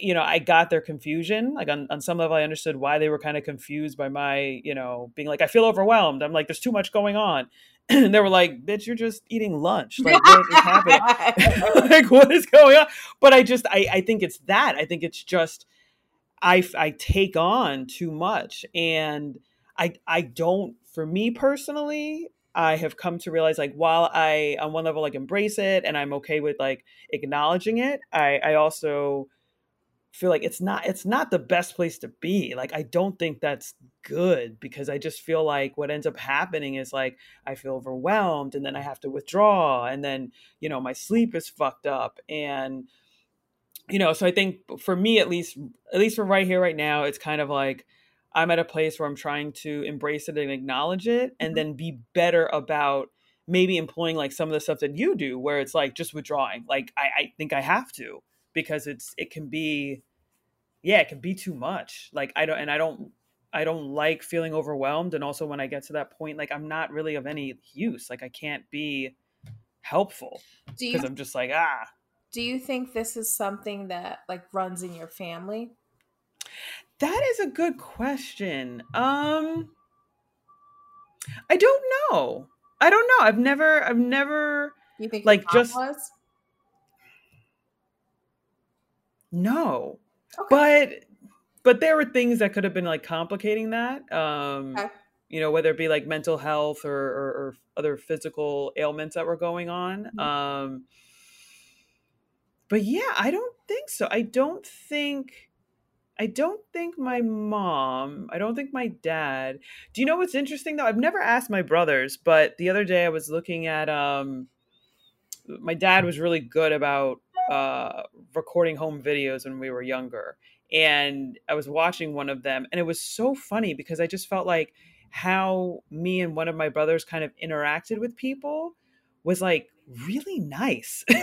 S1: you know, I got their confusion. Like on, on some level, I understood why they were kind of confused by my, you know, being like, I feel overwhelmed. I'm like, there's too much going on. And they were like, bitch, you're just eating lunch. Like, what is happening? like, what is going on? But I just, I, I think it's that. I think it's just, I, I take on too much. And I, I don't, for me personally, I have come to realize like while I on one level like embrace it and I'm okay with like acknowledging it, I, I also feel like it's not it's not the best place to be like i don't think that's good because i just feel like what ends up happening is like i feel overwhelmed and then i have to withdraw and then you know my sleep is fucked up and you know so i think for me at least at least for right here right now it's kind of like i'm at a place where i'm trying to embrace it and acknowledge it and
S2: Mhm.
S1: then be better about maybe employing like some of the stuff that you do where it's like just withdrawing like i, I think i have to because it's it can be yeah it can be too much. Like i don't and i don't i don't like feeling overwhelmed. And also when i get to that point like i'm not really of any use. Like i can't be helpful
S2: do you
S1: because i'm just like ah.
S2: do you think this is something that like runs in your family?
S1: that is a good question. Um i don't know. I don't know. I've never i've never
S2: You think
S1: Like, just-
S2: was?
S1: No
S2: Okay.
S1: but but there were things that could have been like complicating that um
S2: Okay.
S1: you know whether it be like mental health or or, or other physical ailments that were going on
S2: Mhm.
S1: um but yeah i don't think so i don't think i don't think my mom i don't think my dad do you know what's interesting though i've never asked my brothers but the other day i was looking at um my dad was really good about uh recording home videos when we were younger. And i was watching one of them and it was so funny because i just felt like how me and one of my brothers kind of interacted with people was like really nice.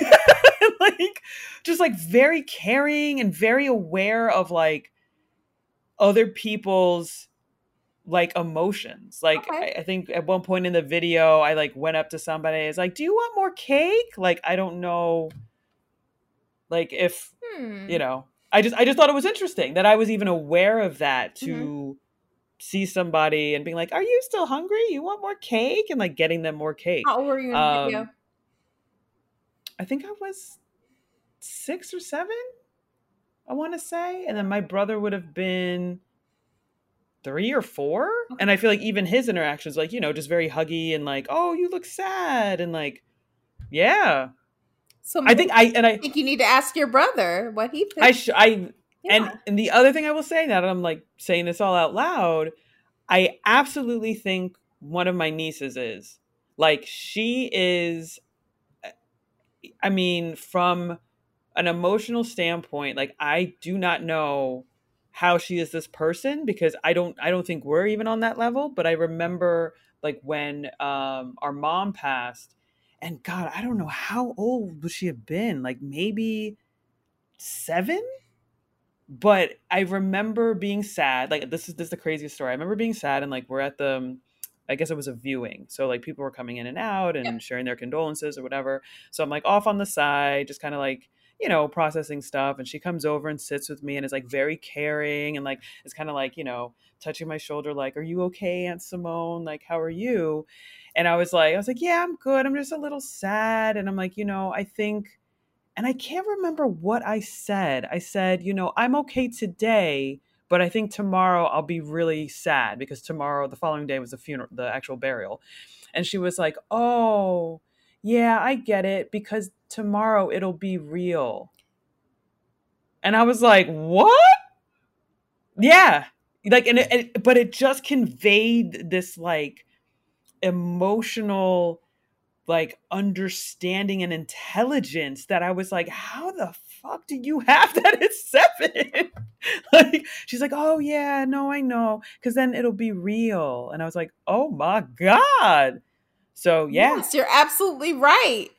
S1: Like just like very caring and very aware of like other people's like emotions like
S2: Okay.
S1: I, I think at one point in the video i like went up to somebody it's like do you want more cake like i don't know like if
S2: Hmm.
S1: you know i just i just thought it was interesting that i was even aware of that to
S2: Mm-hmm.
S1: see somebody and being like are you still hungry you want more cake and like getting them more cake
S2: How old were you in the
S1: Um,
S2: video?
S1: i think i was six or seven i want to say and then my brother would have been three or four and i feel like even his interactions like you know just very huggy and like oh you look sad and like yeah
S2: So
S1: i think i and i
S2: I think you need to ask your brother what he thinks.
S1: i sh- i
S2: Yeah.
S1: And and the other thing I will say now that I'm like saying this all out loud, I absolutely think one of my nieces is like she is I mean from an emotional standpoint, like I do not know how she is this person because I don't I don't think we're even on that level, but I remember like when um our mom passed and god, I don't know how old would she have been? Like maybe 7? But I remember being sad. Like this is this is the craziest story. I remember being sad and like we're at the um, I guess it was a viewing. So like people were coming in and out and
S2: Yep.
S1: sharing their condolences or whatever. So I'm like off on the side, just kind of like, you know, processing stuff. And she comes over and sits with me and is like very caring and like it's kind of like, you know, touching my shoulder, like, Are you okay, Aunt Simone? Like, how are you? And I was like, I was like, Yeah, I'm good. I'm just a little sad. And I'm like, you know, I think and I can't remember what I said. I said, you know, I'm okay today, but I think tomorrow I'll be really sad because tomorrow, the following day was the funeral, the actual burial. And she was like, oh, yeah, I get it because tomorrow it'll be real. And I was like, what? Yeah. Like, and it, it- but it just conveyed this like emotional like understanding and intelligence that I was like, how the fuck do you have that at seven? like she's like, oh yeah, no, I know, because then it'll be real. And I was like, oh my god. So yeah,
S2: Yes, you're absolutely right.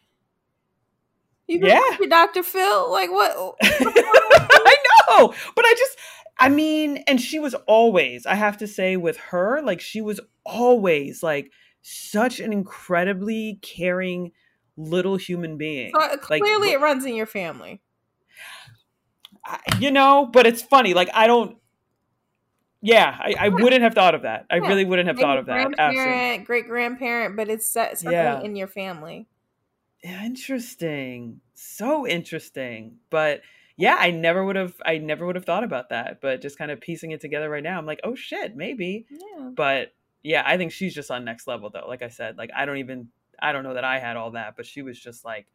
S2: You
S1: Yeah.
S2: your Dr. Phil. Like what?
S1: I know, but I just, I mean, and she was always, I have to say, with her, like she was always like such an incredibly caring little human being.
S2: So, uh,
S1: Like,
S2: clearly, it runs in your family.
S1: I, you know, but it's funny. Like I don't. Yeah, I, I wouldn't have thought of that. I
S2: Yeah.
S1: really wouldn't have
S2: Maybe
S1: thought of that.
S2: Grandparent, great grandparent, but it's certainly
S1: Yeah.
S2: in your family.
S1: Interesting. So interesting. But yeah, I never would have. I never would have thought about that. But just kind of piecing it together right now, I'm like, oh shit, maybe.
S2: Yeah.
S1: But yeah, I think she's just on next level though. Like I said, like I don't even. I don't know that I had all that, but she was just like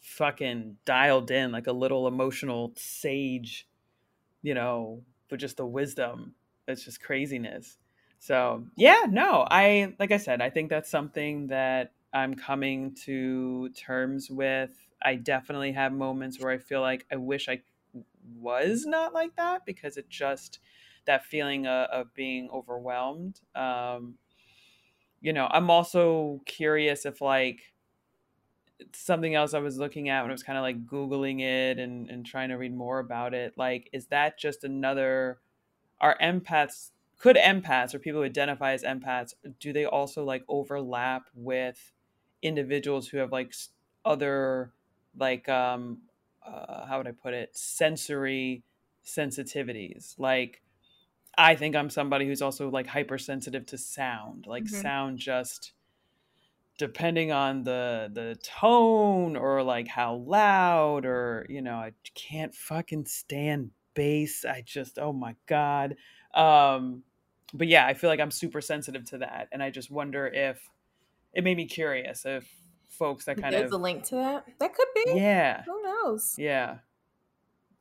S1: fucking dialed in, like a little emotional sage. You know, but just the wisdom. It's just craziness. So yeah, no, I like I said, I think that's something that I'm coming to terms with. I definitely have moments where I feel like I wish I was not like that because it just that feeling of, of being overwhelmed. Um, you know, I'm also curious if like something else I was looking at when I was kind of like Googling it and, and trying to read more about it. Like, is that just another, are empaths, could empaths or people who identify as empaths, do they also like overlap with individuals who have like other, like, um, uh, how would I put it, sensory sensitivities? Like, I think I'm somebody who's also like hypersensitive to sound. Like,
S2: Mhm.
S1: sound just depending on the the tone or like how loud or you know I can't fucking stand bass I just oh my god um but yeah I feel like I'm super sensitive to that and I just wonder if it made me curious if folks that kind
S2: There's
S1: of There's
S2: a link to that. That could be.
S1: yeah
S2: Who knows?
S1: yeah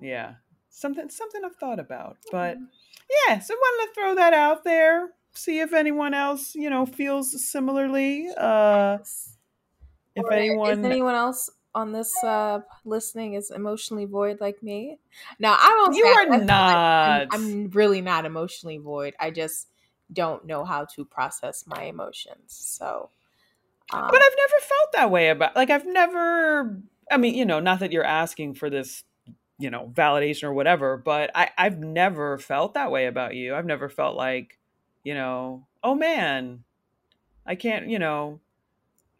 S1: yeah something something I've thought about but
S2: Mhm.
S1: yeah so I wanted to throw that out there see if anyone else you know feels similarly uh if
S2: Or
S1: anyone
S2: is anyone else on this uh listening is emotionally void like me? No, I don't.
S1: You
S2: say-
S1: are
S2: I feel like
S1: not.
S2: I'm, I'm really not emotionally void. I just don't know how to process my emotions. So, um,
S1: but I've never felt that way about like I've never I mean, you know, not that you're asking for this, you know, validation or whatever, but I I've never felt that way about you. I've never felt like, you know, oh man, I can't, you know,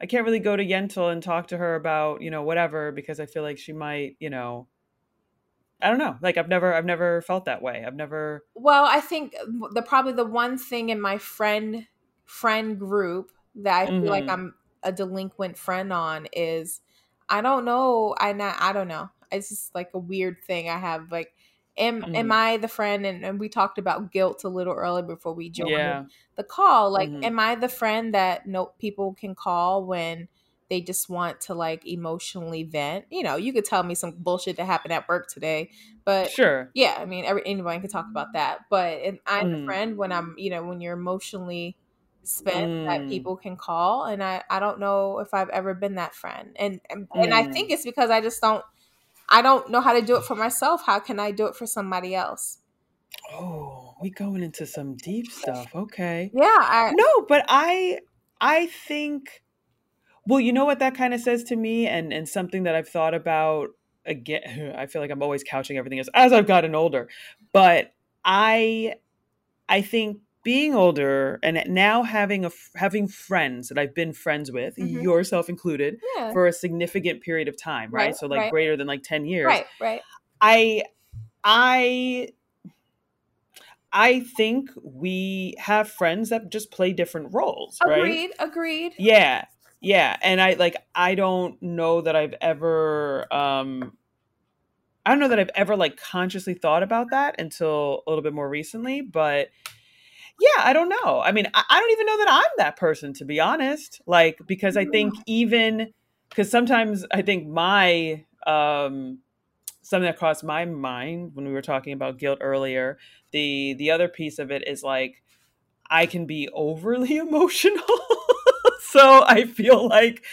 S1: I can't really go to Yental and talk to her about, you know, whatever because I feel like she might, you know, I don't know. Like I've never I've never felt that way. I've never
S2: well, I think the probably the one thing in my friend friend group that I feel like
S1: Mhm.
S2: I'm a delinquent friend on is I don't know. I not I don't know. It's just like a weird thing I have. Like, am am
S1: Mhm.
S2: I the friend? And, and we talked about guilt a little earlier before we joined
S1: yeah.
S2: the call. Like,
S1: Mhm.
S2: am I the friend that no people can call when they just want to like emotionally vent? You know, you could tell me some bullshit that happened at work today, but
S1: Sure.
S2: yeah, I mean, every, anybody can talk about that. But and I'm
S1: Mm.
S2: a friend when I'm, you know, when you're emotionally spent that
S1: Mm.
S2: people can call, and I I don't know if I've ever been that friend, and and, and I
S1: Mm.
S2: think it's because I just don't I don't know how to do it for myself. How can I do it for somebody else?
S1: Oh, we going into some deep stuff. Okay.
S2: Yeah. I,
S1: No, but I I think well, you know what that kind of says to me and and something that I've thought about again I feel like I'm always couching everything as as I've gotten older. But I I think being older and now having a having friends that I've been friends with,
S2: Mhm.
S1: yourself included,
S2: yeah.
S1: for a significant period of time, right?
S2: Right,
S1: So like
S2: right.
S1: greater than like 10 years.
S2: Right. Right.
S1: I I I think we have friends that just play different roles, right?
S2: Agreed. Agreed.
S1: Yeah. Yeah, and I like I don't know that I've ever um I don't know that I've ever like consciously thought about that until a little bit more recently, but yeah, I don't know. I mean, I, I don't even know that I'm that person to be honest. Like because I think even because sometimes I think my um something that crossed my mind when we were talking about guilt earlier, the the other piece of it is like I can be overly emotional. so I feel like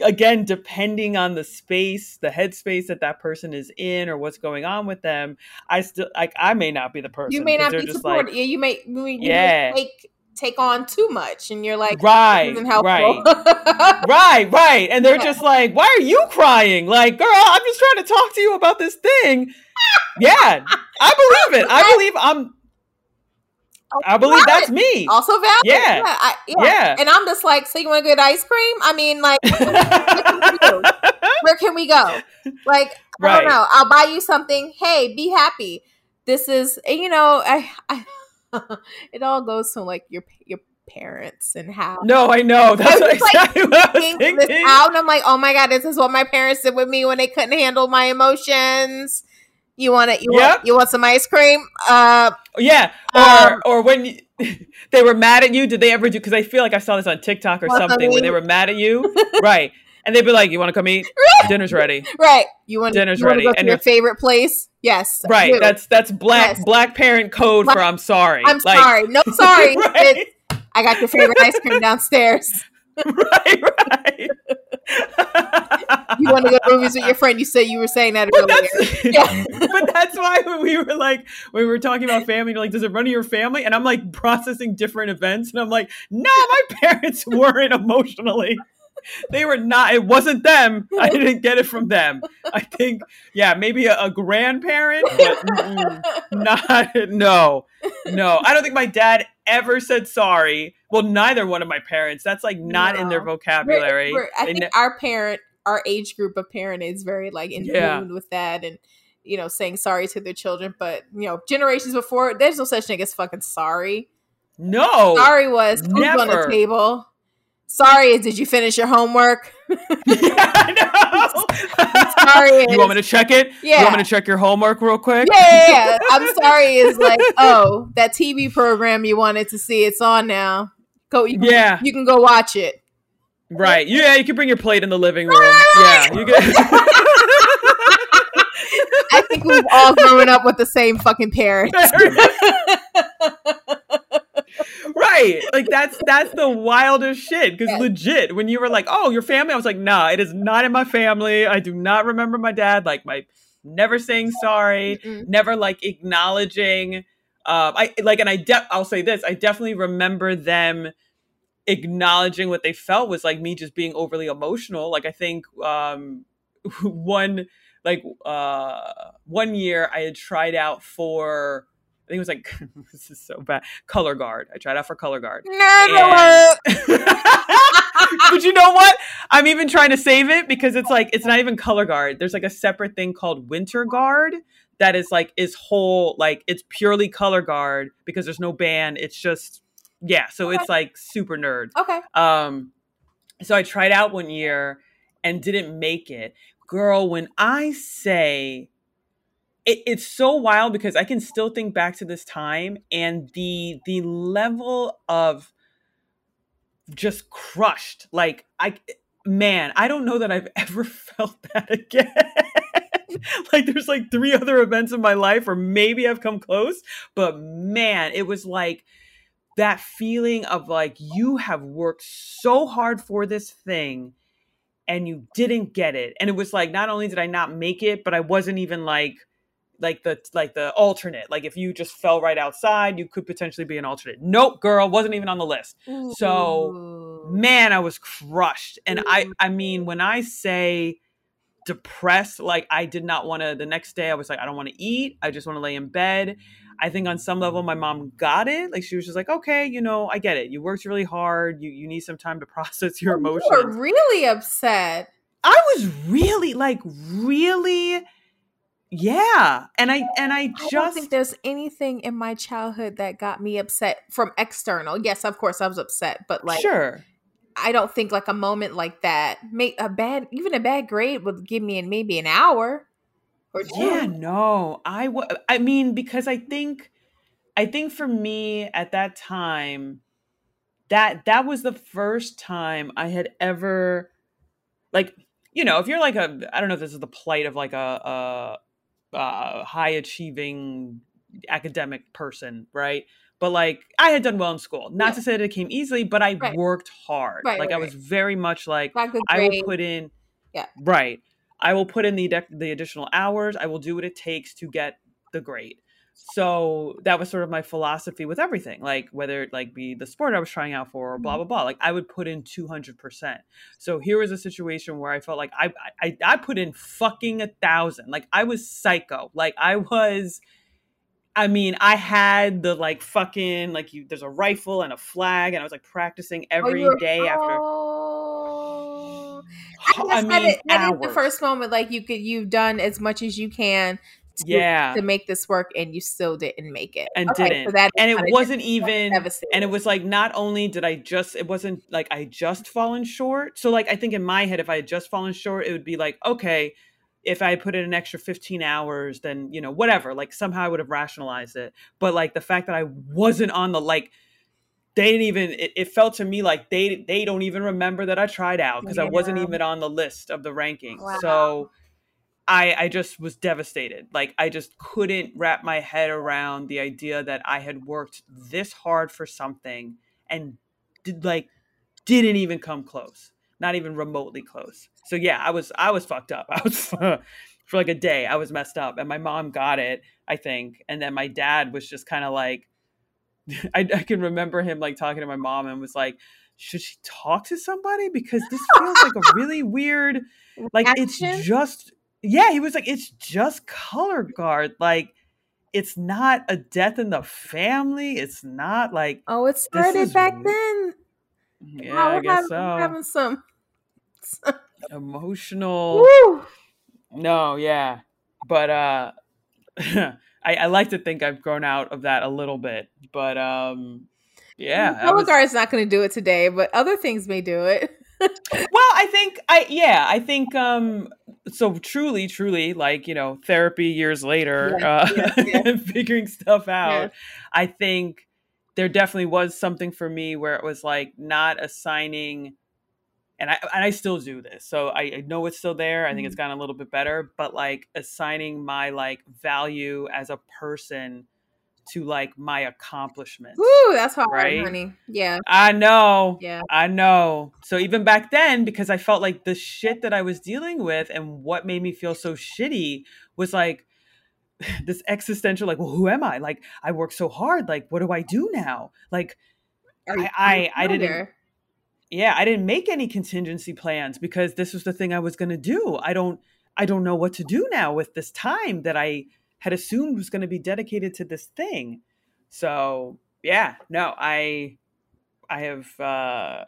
S1: again depending on the space, the headspace that that person is in or what's going on with them, I still like I may not be the person.
S2: You may not be supported.
S1: like
S2: yeah, you may. You may
S1: Yeah.
S2: take take on too much, and you're like,
S1: right, right. Right, right. And they're
S2: Yeah.
S1: just like, why are you crying? Like, girl, I'm just trying to talk to you about this thing. Yeah, I believe it. I believe I'm, I believe that's me.
S2: also valid.
S1: Yeah.
S2: Yeah. I, yeah.
S1: Yeah.
S2: And I'm just like, so you want to get ice cream? I mean, like, where can we go? Like, I
S1: Right.
S2: don't know. I'll buy you something. Hey, be happy. This is, you know, I, I it all goes to like your your parents and how
S1: no, I know. That's
S2: I was like
S1: what I was
S2: thinking this out, and I'm like, oh my god, this is what my parents did with me when they couldn't handle my emotions. You want it? You
S1: Yep.
S2: want you want some ice cream? Uh,
S1: Yeah, or
S2: Um,
S1: or when you, they were mad at you, did they ever do? Because I feel like I saw this on TikTok or something where they were mad at you, right? And they'd be like, "You want to come eat? Dinner's ready."
S2: right? You want
S1: Dinner's
S2: you
S1: ready,
S2: to go to
S1: and
S2: your favorite place? Yes,
S1: Right. That's that's black
S2: Yes.
S1: black parent code for I'm sorry.
S2: I'm
S1: Like,
S2: sorry. No, sorry.
S1: right,
S2: I got your favorite ice cream downstairs.
S1: right, right.
S2: You want to go to movies with your friend? You said you were saying that
S1: But
S2: earlier.
S1: that's,
S2: Yeah.
S1: but that's why when we were like when we were talking about family, you're like, does it run in your family? And I'm like processing different events, and I'm like, no, my parents weren't emotionally. They were not. It wasn't them. I didn't get it from them. I think, yeah, maybe a, a grandparent, but not. No, no. I don't think my dad ever said sorry. Well, neither one of my parents. That's like not in their vocabulary.
S2: We're- we're- I
S1: They
S2: think
S1: ne-
S2: our parent, our age group of parent is very like in
S1: Yeah.
S2: tune with that and you know saying sorry to their children. But you know, generations before, there's no such thing as fucking sorry.
S1: no.
S2: Sorry was food on the table. Sorry did you finish your homework?
S1: yeah, I know.
S2: Sorry
S1: you want me to check it?
S2: Yeah.
S1: You want me to check your homework real quick?
S2: yeah, yeah, yeah. I'm sorry is like, oh, that TV program you wanted to see, it's on now. Go, you,
S1: Yeah.
S2: you can go watch it.
S1: Right. Yeah, you can bring your plate in the living room. Ah! Yeah, you can.
S2: I think we've all grown up with the same fucking parents.
S1: right. Like that's that's the wildest shit. Because legit, when you were like, "Oh, your family," I was like, "Nah, it is not in my family. I do not remember my dad. Like my never saying sorry,
S2: Mm-mm.
S1: never like acknowledging. Um, I like, and I de- I'll say this: I definitely remember them acknowledging what they felt was like me just being overly emotional. Like I think um, one like uh, one year I had tried out for. I think it was like this is so bad. Color guard. I tried out for color guard.
S2: Alert.
S1: but you know what? I'm even trying to save it because it's like it's not even color guard. There's like a separate thing called winter guard that is like is whole like it's purely color guard because there's no band. It's just yeah, so it's like super nerd.
S2: Okay.
S1: Um so I tried out one year and didn't make it. Girl, when I say it, it's so wild because I can still think back to this time and the the level of just crushed. Like I man, I don't know that I've ever felt that again. like there's like three other events in my life or maybe I've come close, but man, it was like that feeling of like you have worked so hard for this thing and you didn't get it. And it was like not only did I not make it, but I wasn't even like like the like the alternate. Like if you just fell right outside, you could potentially be an alternate. Nope, girl, wasn't even on the list. Ooh. So man, I was crushed. And Ooh. I I mean, when I say depressed, like I did not want to the next day I was like, I don't want to eat. I just want to lay in bed. I think on some level my mom got it. Like she was just like, okay, you know, I get it. You worked really hard. You you need some time to process your emotions. You
S2: were really upset.
S1: I was really like really yeah. And I and I just I don't
S2: think there's anything in my childhood that got me upset from external. Yes, of course I was upset, but like
S1: Sure.
S2: I don't think like a moment like that, make a bad even a bad grade would give me in maybe an hour
S1: or two. Yeah, no. I w- I mean because I think I think for me at that time that that was the first time I had ever like you know, if you're like a, I don't know if this is the plight of like a, a, Uh, a high achieving academic person, right? But like I had done well in school. Not yeah. to say that it came easily, but I right. worked hard. Right, like right, I was very much like I will put in,
S2: yeah,
S1: right. I will put in the the additional hours. I will do what it takes to get the grade so that was sort of my philosophy with everything like whether it like be the sport i was trying out for or blah mm-hmm. blah blah like i would put in 200% so here was a situation where i felt like i i, I put in fucking a thousand like i was psycho like i was I mean, I had the like fucking like you. There's a rifle and a flag, and I was like practicing oh, every oh, day after.
S2: Oh. I, I mean, that is the first moment like you could you've done as much as you can to,
S1: yeah
S2: to make this work and you still didn't make it
S1: and okay, didn't so that and it wasn't even and it was like not only did i just it wasn't like i just fallen short so like i think in my head if i had just fallen short it would be like okay if I put in an extra 15 hours, then, you know, whatever, like somehow I would have rationalized it. But like the fact that I wasn't on the, like, they didn't even, it, it felt to me like they, they don't even remember that I tried out because yeah. I wasn't even on the list of the rankings. Wow. So I, I just was devastated. Like I just couldn't wrap my head around the idea that I had worked this hard for something and did like didn't even come close, not even remotely close. So yeah, I was I was fucked up. I was for like a day. I was messed up, and my mom got it, I think, and then my dad was just kind of like, I, I can remember him like talking to my mom and was like, should she talk to somebody because this feels like a really weird like it's just yeah, he was like, it's just color guard. Like, it's not a death in the family. It's not like
S2: oh, it started back then.
S1: Yeah, wow, I guess having, so.
S2: Having some,
S1: some... emotional.
S2: Woo!
S1: No, yeah, but uh, I, I like to think I've grown out of that a little bit, but um, yeah,
S2: color guard is not going to do it today, but other things may do it.
S1: Well, I think I yeah, I think um so truly, truly, like, you know, therapy years later, yeah, uh yeah, yeah. figuring stuff out, I think there definitely was something for me where it was like not assigning and I and I still do this. So I, I know it's still there. I think mm-hmm. it's gotten a little bit better, but like assigning my like value as a person to like my accomplishments.
S2: Ooh, that's hard, right? honey. Yeah.
S1: I know.
S2: Yeah.
S1: I know. So even back then, because I felt like the shit that I was dealing with and what made me feel so shitty was like this existential, like, well, who am I? Like, I work so hard. Like, what do I do now? Like, I, I, I didn't. Yeah, I didn't make any contingency plans because this was the thing I was going to do. I don't, I don't know what to do now with this time that I had assumed was going to be dedicated to this thing. So yeah, no, I I have uh,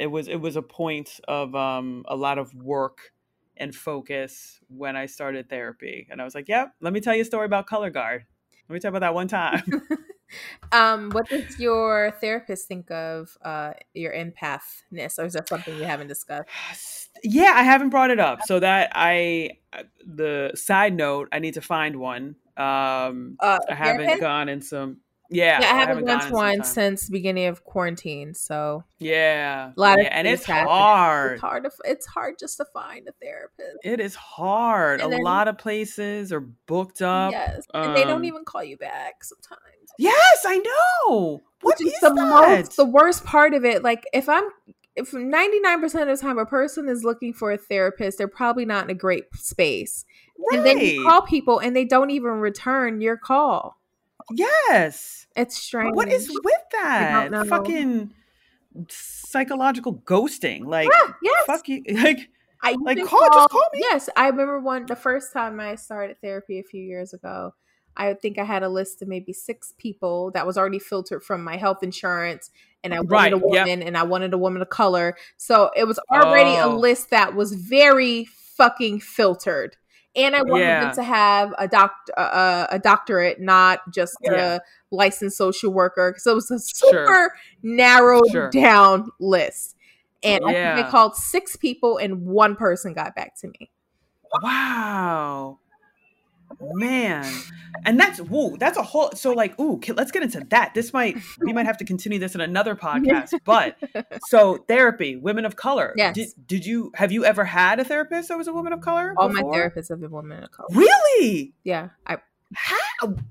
S1: it was it was a point of um, a lot of work and focus when I started therapy, and I was like, "Yep, let me tell you a story about color guard. Let me tell you about that one time."
S2: um, what does your therapist think of uh, your empathness, or is that something you haven't discussed?
S1: Yeah, I haven't brought it up. So that I, uh, the side note, I need to find one. Um, uh, I haven't gone in some. Yeah,
S2: yeah I, haven't, haven't gone to one since beginning of quarantine. So
S1: yeah, a lot yeah, of and it's happen. hard.
S2: It's hard to. It's hard just to find a therapist.
S1: It is hard. And a then, lot of places are booked up.
S2: Yes, and um, they don't um, even call you back sometimes.
S1: Yes, I know. What is, is
S2: the
S1: that?
S2: most the worst part of it? Like if I'm if 99% of the time a person is looking for a therapist, they're probably not in a great space.
S1: Right.
S2: And then you call people and they don't even return your call.
S1: Yes.
S2: It's strange.
S1: What is with that? Fucking psychological ghosting. Like,
S2: Yeah, yes.
S1: fuck you. Like,
S2: I
S1: Like,
S2: can
S1: call- just call me.
S2: Yes, I remember one the first time I started therapy a few years ago. I think I had a list of maybe six people that was already filtered from my health insurance, and I wanted
S1: Right,
S2: a
S1: yep.
S2: woman, and I wanted a woman of color. So it was already a
S1: Oh.
S2: list that was very fucking filtered. And I wanted
S1: Yeah.
S2: them to have a doct uh, a doctorate, not just
S1: Yeah.
S2: a licensed social worker. So it was a super
S1: Sure.
S2: narrowed
S1: Sure.
S2: down list. And I think
S1: Yeah.
S2: I called six people, and one person got back to me.
S1: wow. Man. And that's, woo, that's a whole, so like, ooh, let's get into that. This might, we might have to continue this in another podcast. But so therapy, women of color.
S2: Yes.
S1: Did, did you, have you ever had a therapist that was a woman of color?
S2: All my therapists have been women of color.
S1: Really?
S2: Yeah. I
S1: How?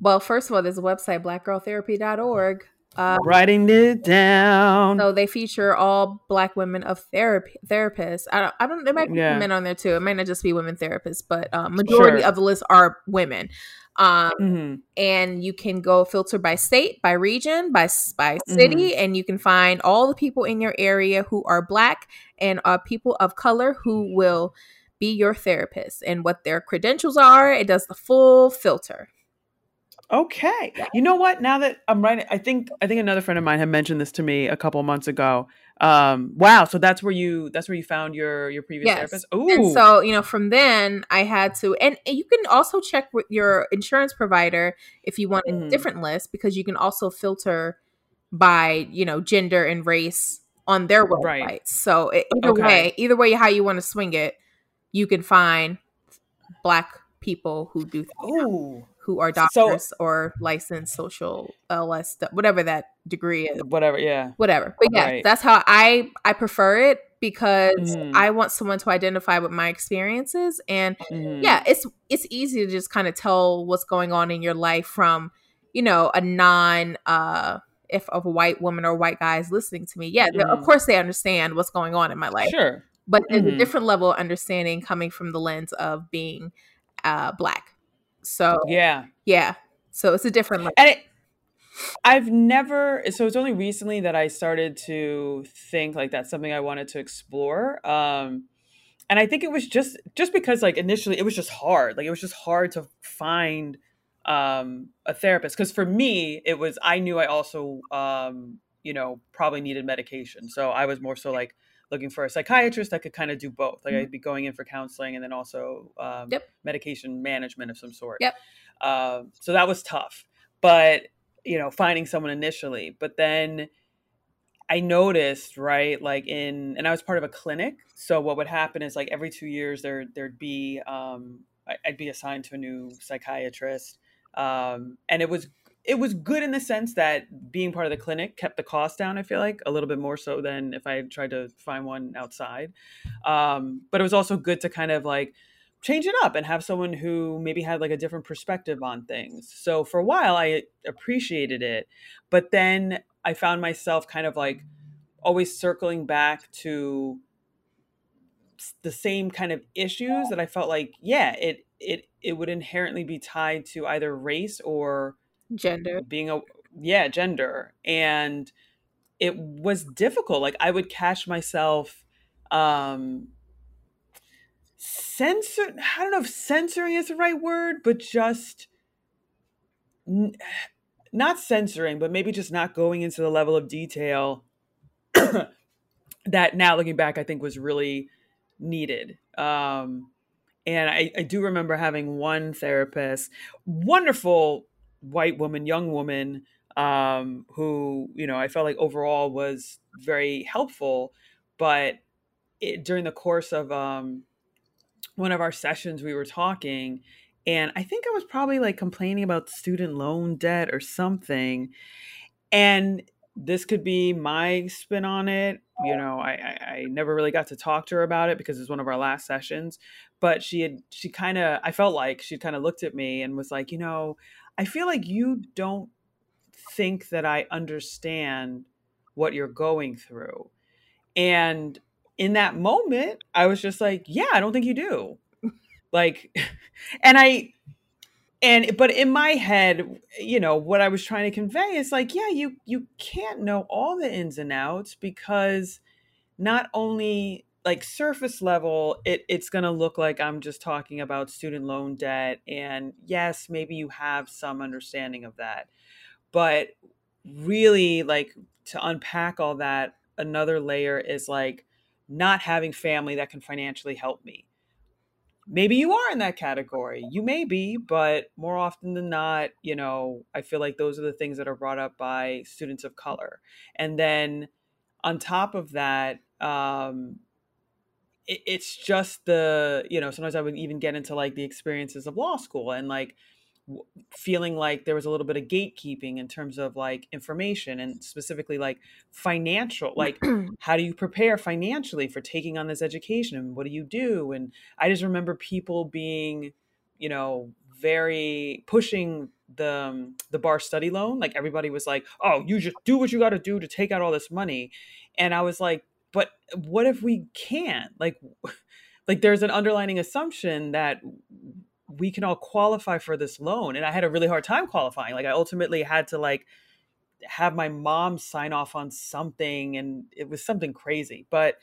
S2: well, first of all, there's a website, blackgirltherapy.org. Uh,
S1: Writing it down.
S2: so they feature all black women of therapy therapists. I don't, I don't. There might be
S1: Yeah.
S2: men on there too. It might not just be women therapists, but um, majority
S1: Sure.
S2: of the list are women. Um,
S1: Mhm.
S2: and you can go filter by state, by region, by by city, and you can find all the people in your area who are black and are people of color who will be your therapist and what their credentials are. It does the full filter.
S1: Okay. You know what? Now that I'm writing, I think I think another friend of mine had mentioned this to me a couple months ago. Um, wow. So that's where you that's where you found your your previous
S2: Yes.
S1: therapist. Ooh.
S2: And so, you know, from then I had to, and, you can also check with your insurance provider if you want a
S1: Mhm.
S2: different list because you can also filter by, you know, gender and race on their websites.
S1: Right.
S2: So it, either
S1: Okay.
S2: way, either way, how you want to swing it, you can find black people who do
S1: Ooh.
S2: Who are
S1: So-
S2: doctors or licensed social LS, whatever that degree is
S1: Whatever. Yeah.
S2: whatever but yeah
S1: Right.
S2: that's how i i prefer it because
S1: Mhm.
S2: i want someone to identify with my experiences and
S1: Mhm.
S2: yeah it's it's easy to just kind of tell what's going on in your life from you know a non uh if of a white woman or white guy is listening to me yeah they're- of course they understand what's going on in my life
S1: Sure.
S2: but there's a
S1: Mhm.
S2: different level of understanding coming from the lens of being uh black so
S1: Yeah.
S2: yeah so it's a different.
S1: And it, I've never. So it's only recently that I started to think like that's something I wanted to explore. Um, and I think it was just just because like initially it was just hard. Like it was just hard to find um, a therapist because for me it was I knew I also um, you know probably needed medication. So I was more so like looking for a psychiatrist that could kind of do both. Like
S2: Mhm.
S1: I'd be going in for counseling and then also um,
S2: Yep.
S1: medication management of some sort.
S2: Yep.
S1: Um, so that was tough, but you know, finding someone initially, but then I noticed, right, like in, and I was part of a clinic. So what would happen is like every two years there, there'd be, um, I'd be assigned to a new psychiatrist. Um, and it was, it was good in the sense that being part of the clinic kept the cost down. I feel like a little bit more so than if I tried to find one outside. Um, but it was also good to kind of like change it up and have someone who maybe had like a different perspective on things. So for a while I appreciated it, but then I found myself kind of like always circling back to the same kind of issues that I felt like yeah, it it it would inherently be tied to either race or
S2: gender.
S1: Being a yeah gender. And it was difficult like i would catch myself um censor i don't know if censoring is the right word but just n- not censoring but maybe just not going into the level of detail that now looking back i think was really needed. Um and I, I do remember having one therapist wonderful white woman young woman um who you know i felt like overall was very helpful but it, during the course of um one of our sessions we were talking and i think i was probably like complaining about student loan debt or something and this could be my spin on it you know I, I i never really got to talk to her about it because it was one of our last sessions but she had she kind of i felt like she kind of looked at me and was like you know i feel like you don't think that i understand what you're going through And in that moment, I was just like, yeah, I don't think you do. like, and I, and but in my head you know what i was trying to convey is like yeah you you can't know all the ins and outs because not only like surface level it, it's going to look like i'm just talking about student loan debt and yes maybe you have some understanding of that but really like to unpack all that another layer is like not having family that can financially help me. Maybe you are in that category you may be but more often than not you know i feel like those are the things that are brought up by students of color and then on top of that um it, it's just the you know sometimes i would even get into like the experiences of law school and like feeling like there was a little bit of gatekeeping in terms of like information and specifically like financial like how do you prepare financially for taking on this education and what do you do? And i just remember people being you know very pushing the um, the bar study loan. Like everybody was like oh you just do what you got to do to take out all this money. And i was like but what if we can't? Like like there's an underlining assumption that we can all qualify for this loan and i had a really hard time qualifying. Like i ultimately had to like have my mom sign off on something and it was something crazy. But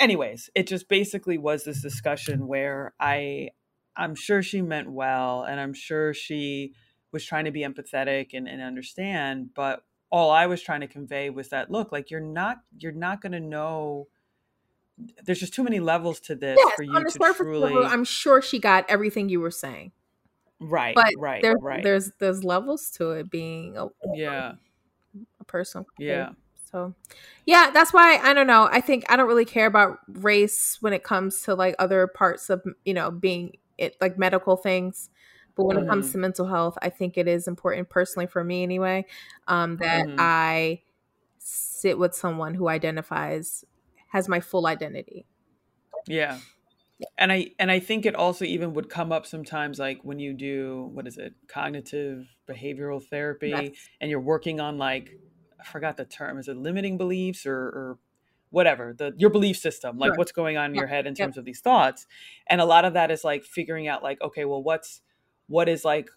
S1: anyways it just basically was this discussion where i i'm sure she meant well and i'm sure she was trying to be empathetic and, and understand but all i was trying to convey was that look like you're not you're not going to know there's just too many levels to this yes, for you to truly.
S2: Level, I'm sure she got everything you were saying.
S1: Right.
S2: But
S1: right.
S2: There's,
S1: right.
S2: There's there's levels to it being a
S1: yeah
S2: a person.
S1: Yeah.
S2: So, yeah, that's why I don't know. I think I don't really care about race when it comes to like other parts of you know being it like medical things. But when mm-hmm. it comes mm-hmm. to mental health, I think it is important personally for me anyway um, that mm-hmm. I sit with someone who identifies has my full identity.
S1: Yeah. And I and I think it also even would come up sometimes like when you do what is it cognitive behavioral therapy and you're working on like I forgot the term is it limiting beliefs or, or whatever the your belief system like sure. what's going on in your head in terms yep. of these thoughts and a lot of that is like figuring out like okay well what's what is like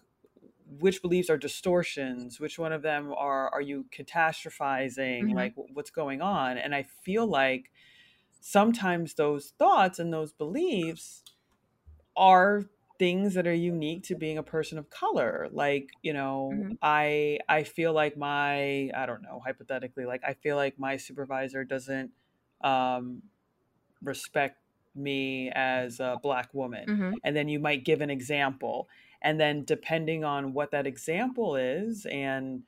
S1: which beliefs are distortions which one of them are are you catastrophizing mm-hmm. like what's going on and i feel like sometimes those thoughts and those beliefs are things that are unique to being a person of color like you know mm-hmm. i i feel like my i don't know hypothetically like i feel like my supervisor doesn't um respect me as a black woman mm-hmm. and then you might give an example and then depending on what that example is and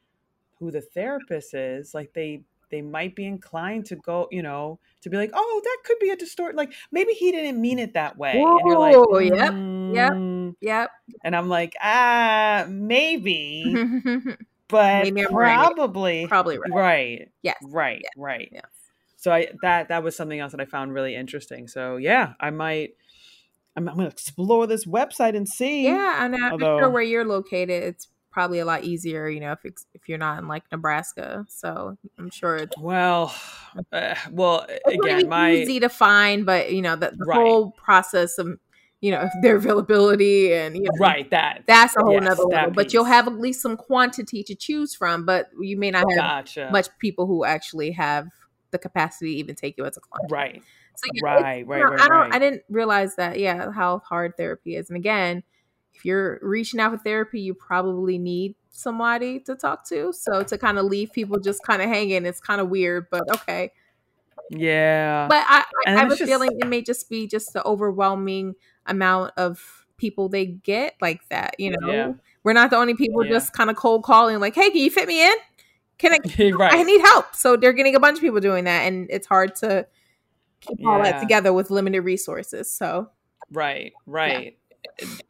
S1: who the therapist is like they they might be inclined to go, you know, to be like, oh, that could be a distort. Like maybe he didn't mean it that way.
S2: Whoa, and you're like, mm. yep, yep, yep.
S1: And I'm like, ah, maybe, but maybe probably,
S2: right. probably right.
S1: Right.
S2: Yes.
S1: Right. Yeah. Right. Yeah. So I that that was something else that I found really interesting. So yeah, I might. I'm, I'm gonna explore this website and see.
S2: Yeah, and I'm Although, sure where you're located. It's probably a lot easier, you know, if if you're not in like Nebraska. So I'm sure. It's,
S1: well, uh, well, again, my
S2: easy to find, but you know, the, the right. whole process of you know their availability and you know,
S1: right that
S2: that's a whole yes, nother level. But you'll have at least some quantity to choose from. But you may not have
S1: gotcha.
S2: much people who actually have the capacity to even take you as a client.
S1: Right. So, yeah, right, right,
S2: you know,
S1: right,
S2: I don't.
S1: Right.
S2: I didn't realize that. Yeah, how hard therapy is, and again if you're reaching out for therapy, you probably need somebody to talk to. So to kind of leave people just kind of hanging, it's kind of weird, but okay.
S1: Yeah.
S2: But I, I have a just... feeling it may just be just the overwhelming amount of people they get like that. You know, yeah. we're not the only people yeah. just kind of cold calling, like, hey, can you fit me in? Can I? right. I need help. So they're getting a bunch of people doing that, and it's hard to keep yeah. all that together with limited resources. So.
S1: Right. Right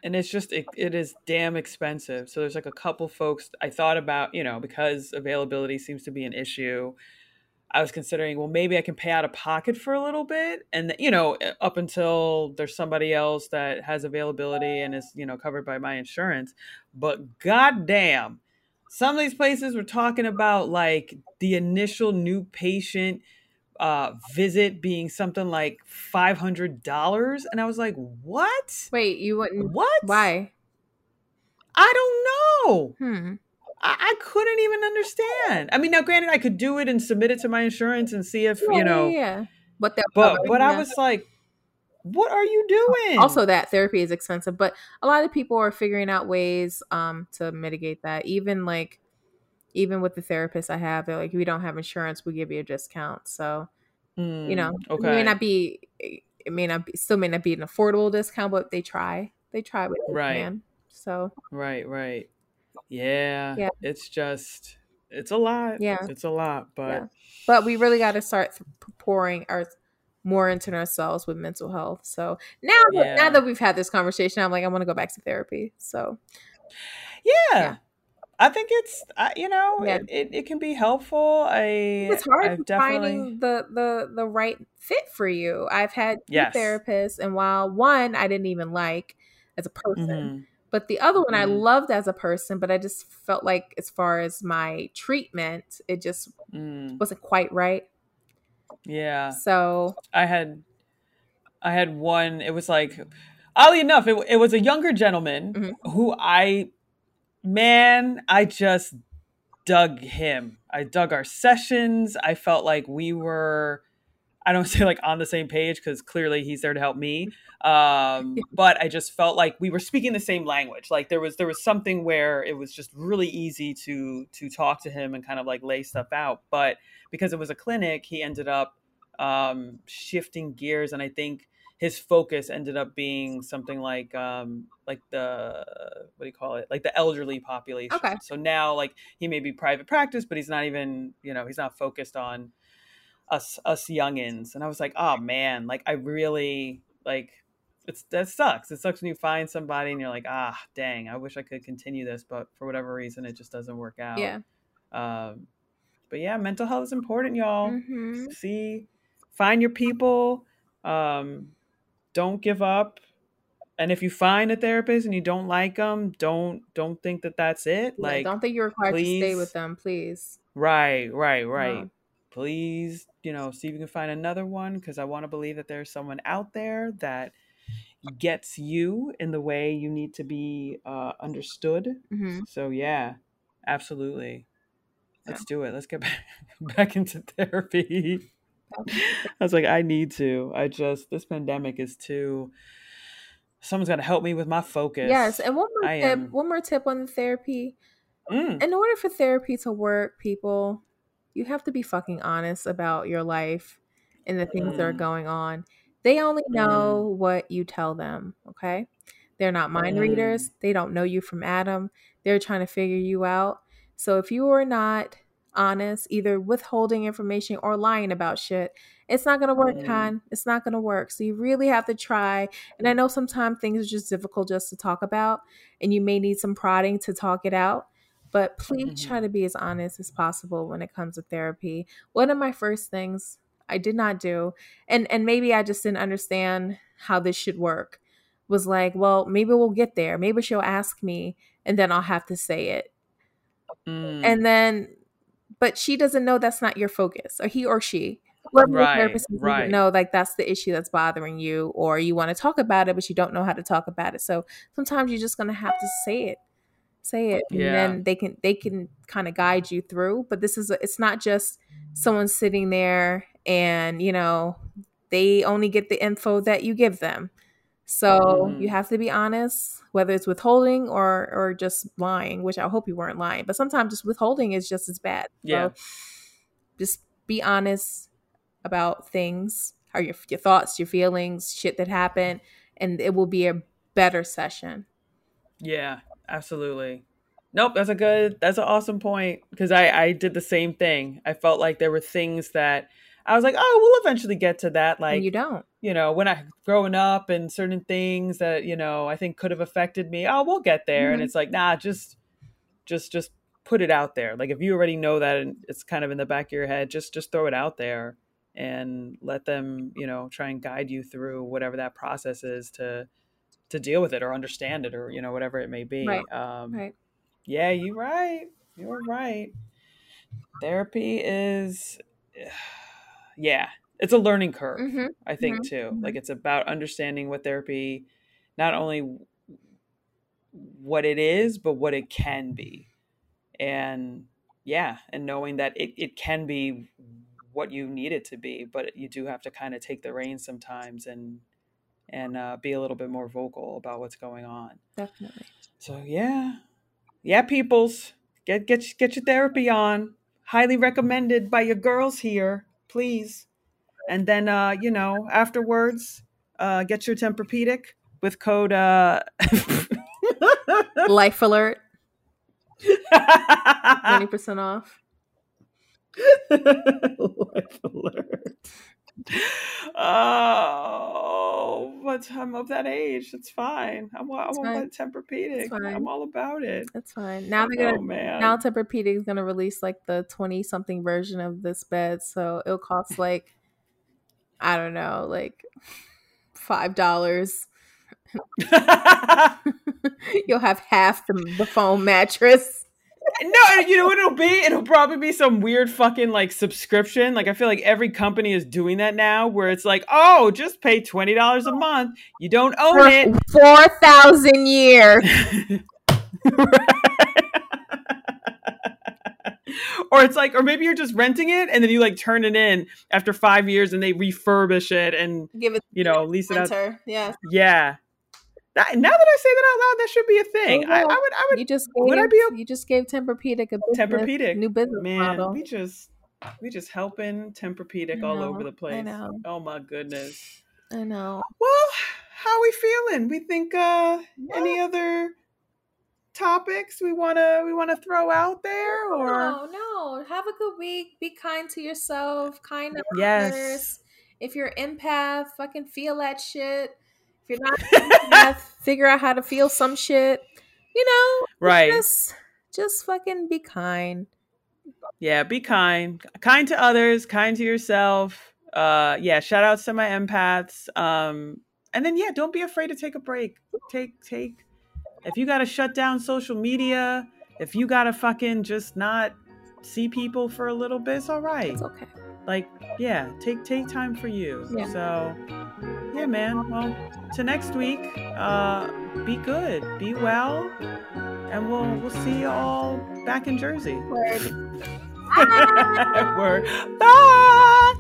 S1: and it's just it, it is damn expensive so there's like a couple folks i thought about you know because availability seems to be an issue i was considering well maybe i can pay out of pocket for a little bit and you know up until there's somebody else that has availability and is you know covered by my insurance but goddamn some of these places we're talking about like the initial new patient uh, visit being something like five hundred dollars, and I was like, "What?
S2: Wait, you wouldn't?
S1: What?
S2: Why?
S1: I don't know.
S2: Hmm.
S1: I, I couldn't even understand. I mean, now granted, I could do it and submit it to my insurance and see if
S2: Yeah,
S1: you know,
S2: yeah. But that,
S1: but but I was like, "What are you doing?"
S2: also that therapy is expensive, but a lot of people are figuring out ways um to mitigate that. Even like, even with the therapist I have, they're like, you don't have insurance, we give you a discount. So
S1: Mm,
S2: you know, it may not be, it may not be, still may not be an affordable discount, but they try, they try they
S1: Right.
S2: can. So
S1: right, right, yeah,
S2: Yeah.
S1: It's just, it's a lot.
S2: Yeah.
S1: it's a lot, but
S2: Yeah. but we really got to start pouring our more into ourselves with mental health. So now, that, now that we've had this conversation, I'm like, I want to go back to therapy. So
S1: yeah.
S2: Yeah.
S1: I think it's, I you know,
S2: Yeah.
S1: it, it, it can be helpful. I,
S2: it's hard
S1: I've definitely,
S2: finding the the the right fit for you. I've had two
S1: Yes.
S2: therapists, and while one I didn't even like as a person,
S1: Mhm.
S2: but the other one I
S1: Mhm.
S2: loved as a person, but I just felt like as far as my treatment, it just
S1: Mm,
S2: wasn't quite right.
S1: yeah.
S2: So
S1: I had I had one. It was like, oddly enough, it, it was a younger gentleman
S2: Mhm.
S1: who I, man, I just dug him. I dug our sessions. I felt like we were, I don't say like on the same page because clearly he's there to help me. Um, but I just felt like we were speaking the same language. Like there was there was something where it was just really easy to to talk to him and kind of like lay stuff out. But because it was a clinic, he ended up um, shifting gears, and I think his focus ended up being something like um, like the what do you call it, like the elderly population.
S2: Okay.
S1: So now, like he may be private practice, but he's not even you know he's not focused on us us youngins. And I was like, oh man, like I really like it's that sucks. It sucks when you find somebody and you're like, ah, dang, I wish I could continue this, but for whatever reason, it just doesn't work out.
S2: yeah,
S1: Um, but yeah, mental health is important, y'all.
S2: hmm
S1: See, find your people. Um, don't give up. And if you find a therapist and you don't like them, don't don't think that that's it. Like,
S2: don't think you're required to stay with them, please.
S1: right, right, right.
S2: No.
S1: Please, you know, see if you can find another one because I want to believe that there's someone out there that gets you in the way you need to be uh, understood.
S2: hmm
S1: So yeah, absolutely. Let's do it. Let's get back, back into therapy. I was like, I need to. I just this pandemic is too. Someone's got to help me with my focus.
S2: Yes, and one more
S1: I
S2: tip.
S1: am-
S2: One more tip on the therapy.
S1: Mm,
S2: In order for therapy to work, people, you have to be fucking honest about your life and the things that are
S1: Mm.
S2: going on. They only know what you tell them. Okay, they're not mind
S1: Mm.
S2: readers. They don't know you from Adam. They're trying to figure you out. So if you are not honest, either withholding information or lying about shit, it's not gonna work,
S1: Mm.
S2: It's not gonna work. So you really have to try. And I know sometimes things are just difficult just to talk about, and you may need some prodding to talk it out. But please try
S1: Mhm.
S2: to be as honest as possible when it comes to therapy. One of my first things I did not do, and and maybe I just didn't understand how this should work, was like, well, maybe we'll get there. Maybe she'll ask me, and then I'll have to say it.
S1: mm.
S2: And then, but she doesn't know that's not your focus, or he or she.
S1: Right, right.
S2: know like that's the issue that's bothering you, or you want to talk about it, but you don't know how to talk about it. So sometimes you're just gonna have to say it, say it, and then they can they can kind of guide you through. But this is a, it's not just someone sitting there and you know they only get the info that you give them. So
S1: Mhm.
S2: you have to be honest, whether it's withholding or or just lying, which I hope you weren't lying. But sometimes just withholding is just as bad.
S1: Yeah.
S2: So just be honest about things, or your your thoughts, your feelings, shit that happened, and it will be a better session.
S1: Yeah, absolutely. Nope, that's a good, that's an awesome point because I I did the same thing. I felt like there were things that I was like, oh, we'll eventually get to that. Like
S2: and you don't.
S1: You know, when I growing up and certain things that, you know, I think could have affected me. Oh, we'll get there. And
S2: Mhm.
S1: it's like, nah, just just just put it out there. Like if you already know that and it's kind of in the back of your head, just just throw it out there and let them, you know, try and guide you through whatever that process is to to deal with it or understand it or, you know, whatever it may be.
S2: Right,
S1: Um
S2: Right.
S1: yeah, you're right. You're right. Therapy is yeah, it's a learning curve.
S2: Mhm,
S1: I think
S2: mhm,
S1: too. Like it's about understanding what therapy, not only what it is, but what it can be, and yeah, and knowing that it, it can be what you need it to be, but you do have to kind of take the reins sometimes and and uh, be a little bit more vocal about what's going on.
S2: Definitely.
S1: So yeah, yeah, peoples, get get get your therapy on. Highly recommended by your girls here, please. And then uh, you know, afterwards, uh, get your Tempur-Pedic with code uh
S2: Life alert, twenty percent off.
S1: Life alert. Oh, but I'm of that age. It's fine. I'm, I'm
S2: It's
S1: on my Tempur-Pedic. I'm all about it.
S2: That's fine. Now they're gonna
S1: Oh man.
S2: now Tempur-Pedic is gonna release like the twenty something version of this bed, so it'll cost like I don't know, like five dollars. You'll have half the, the foam mattress.
S1: No, you know what it'll be? It'll probably be some weird fucking like subscription. Like I feel like every company is doing that now, where it's like, oh, just pay twenty dollars a month. You don't own
S2: For
S1: it.
S2: four thousand years.
S1: or it's like, or maybe you're just renting it and then you like turn it in after five years and they refurbish it and
S2: Give it
S1: you know lease it out.
S2: Yes.
S1: Yeah. That, now that I say that out loud, that should be a thing. I, I would, I would
S2: You just gave,
S1: Would I be
S2: you just gave Tempur-Pedic a business,
S1: Tempur-Pedic.
S2: new business
S1: Man,
S2: model.
S1: we just we just helping Tempur-Pedic
S2: I
S1: all over the
S2: I
S1: place.
S2: know.
S1: Oh my goodness.
S2: I know.
S1: Well, how we feeling? We think uh any other topics we wanna we wanna throw out there or
S2: No, no. Have a good week. Be kind to yourself. Kind to
S1: Yes.
S2: others. If you're empath, fucking feel that shit. If you're not empath, figure out how to feel some shit. You know,
S1: right.
S2: just just fucking be kind.
S1: Yeah, be kind. Kind to others, kind to yourself. Uh yeah, shout outs to my empaths. Um and then yeah, don't be afraid to take a break. Take take if you got to shut down social media, if you got to fucking just not see people for a little bit, it's all right.
S2: It's okay.
S1: Like, yeah, take take time for you.
S2: Yeah.
S1: So, yeah, man. Well, to next week, uh, be good, be well, and we'll we'll see you all back in Jersey.
S2: Word. Bye.
S1: Word. Bye.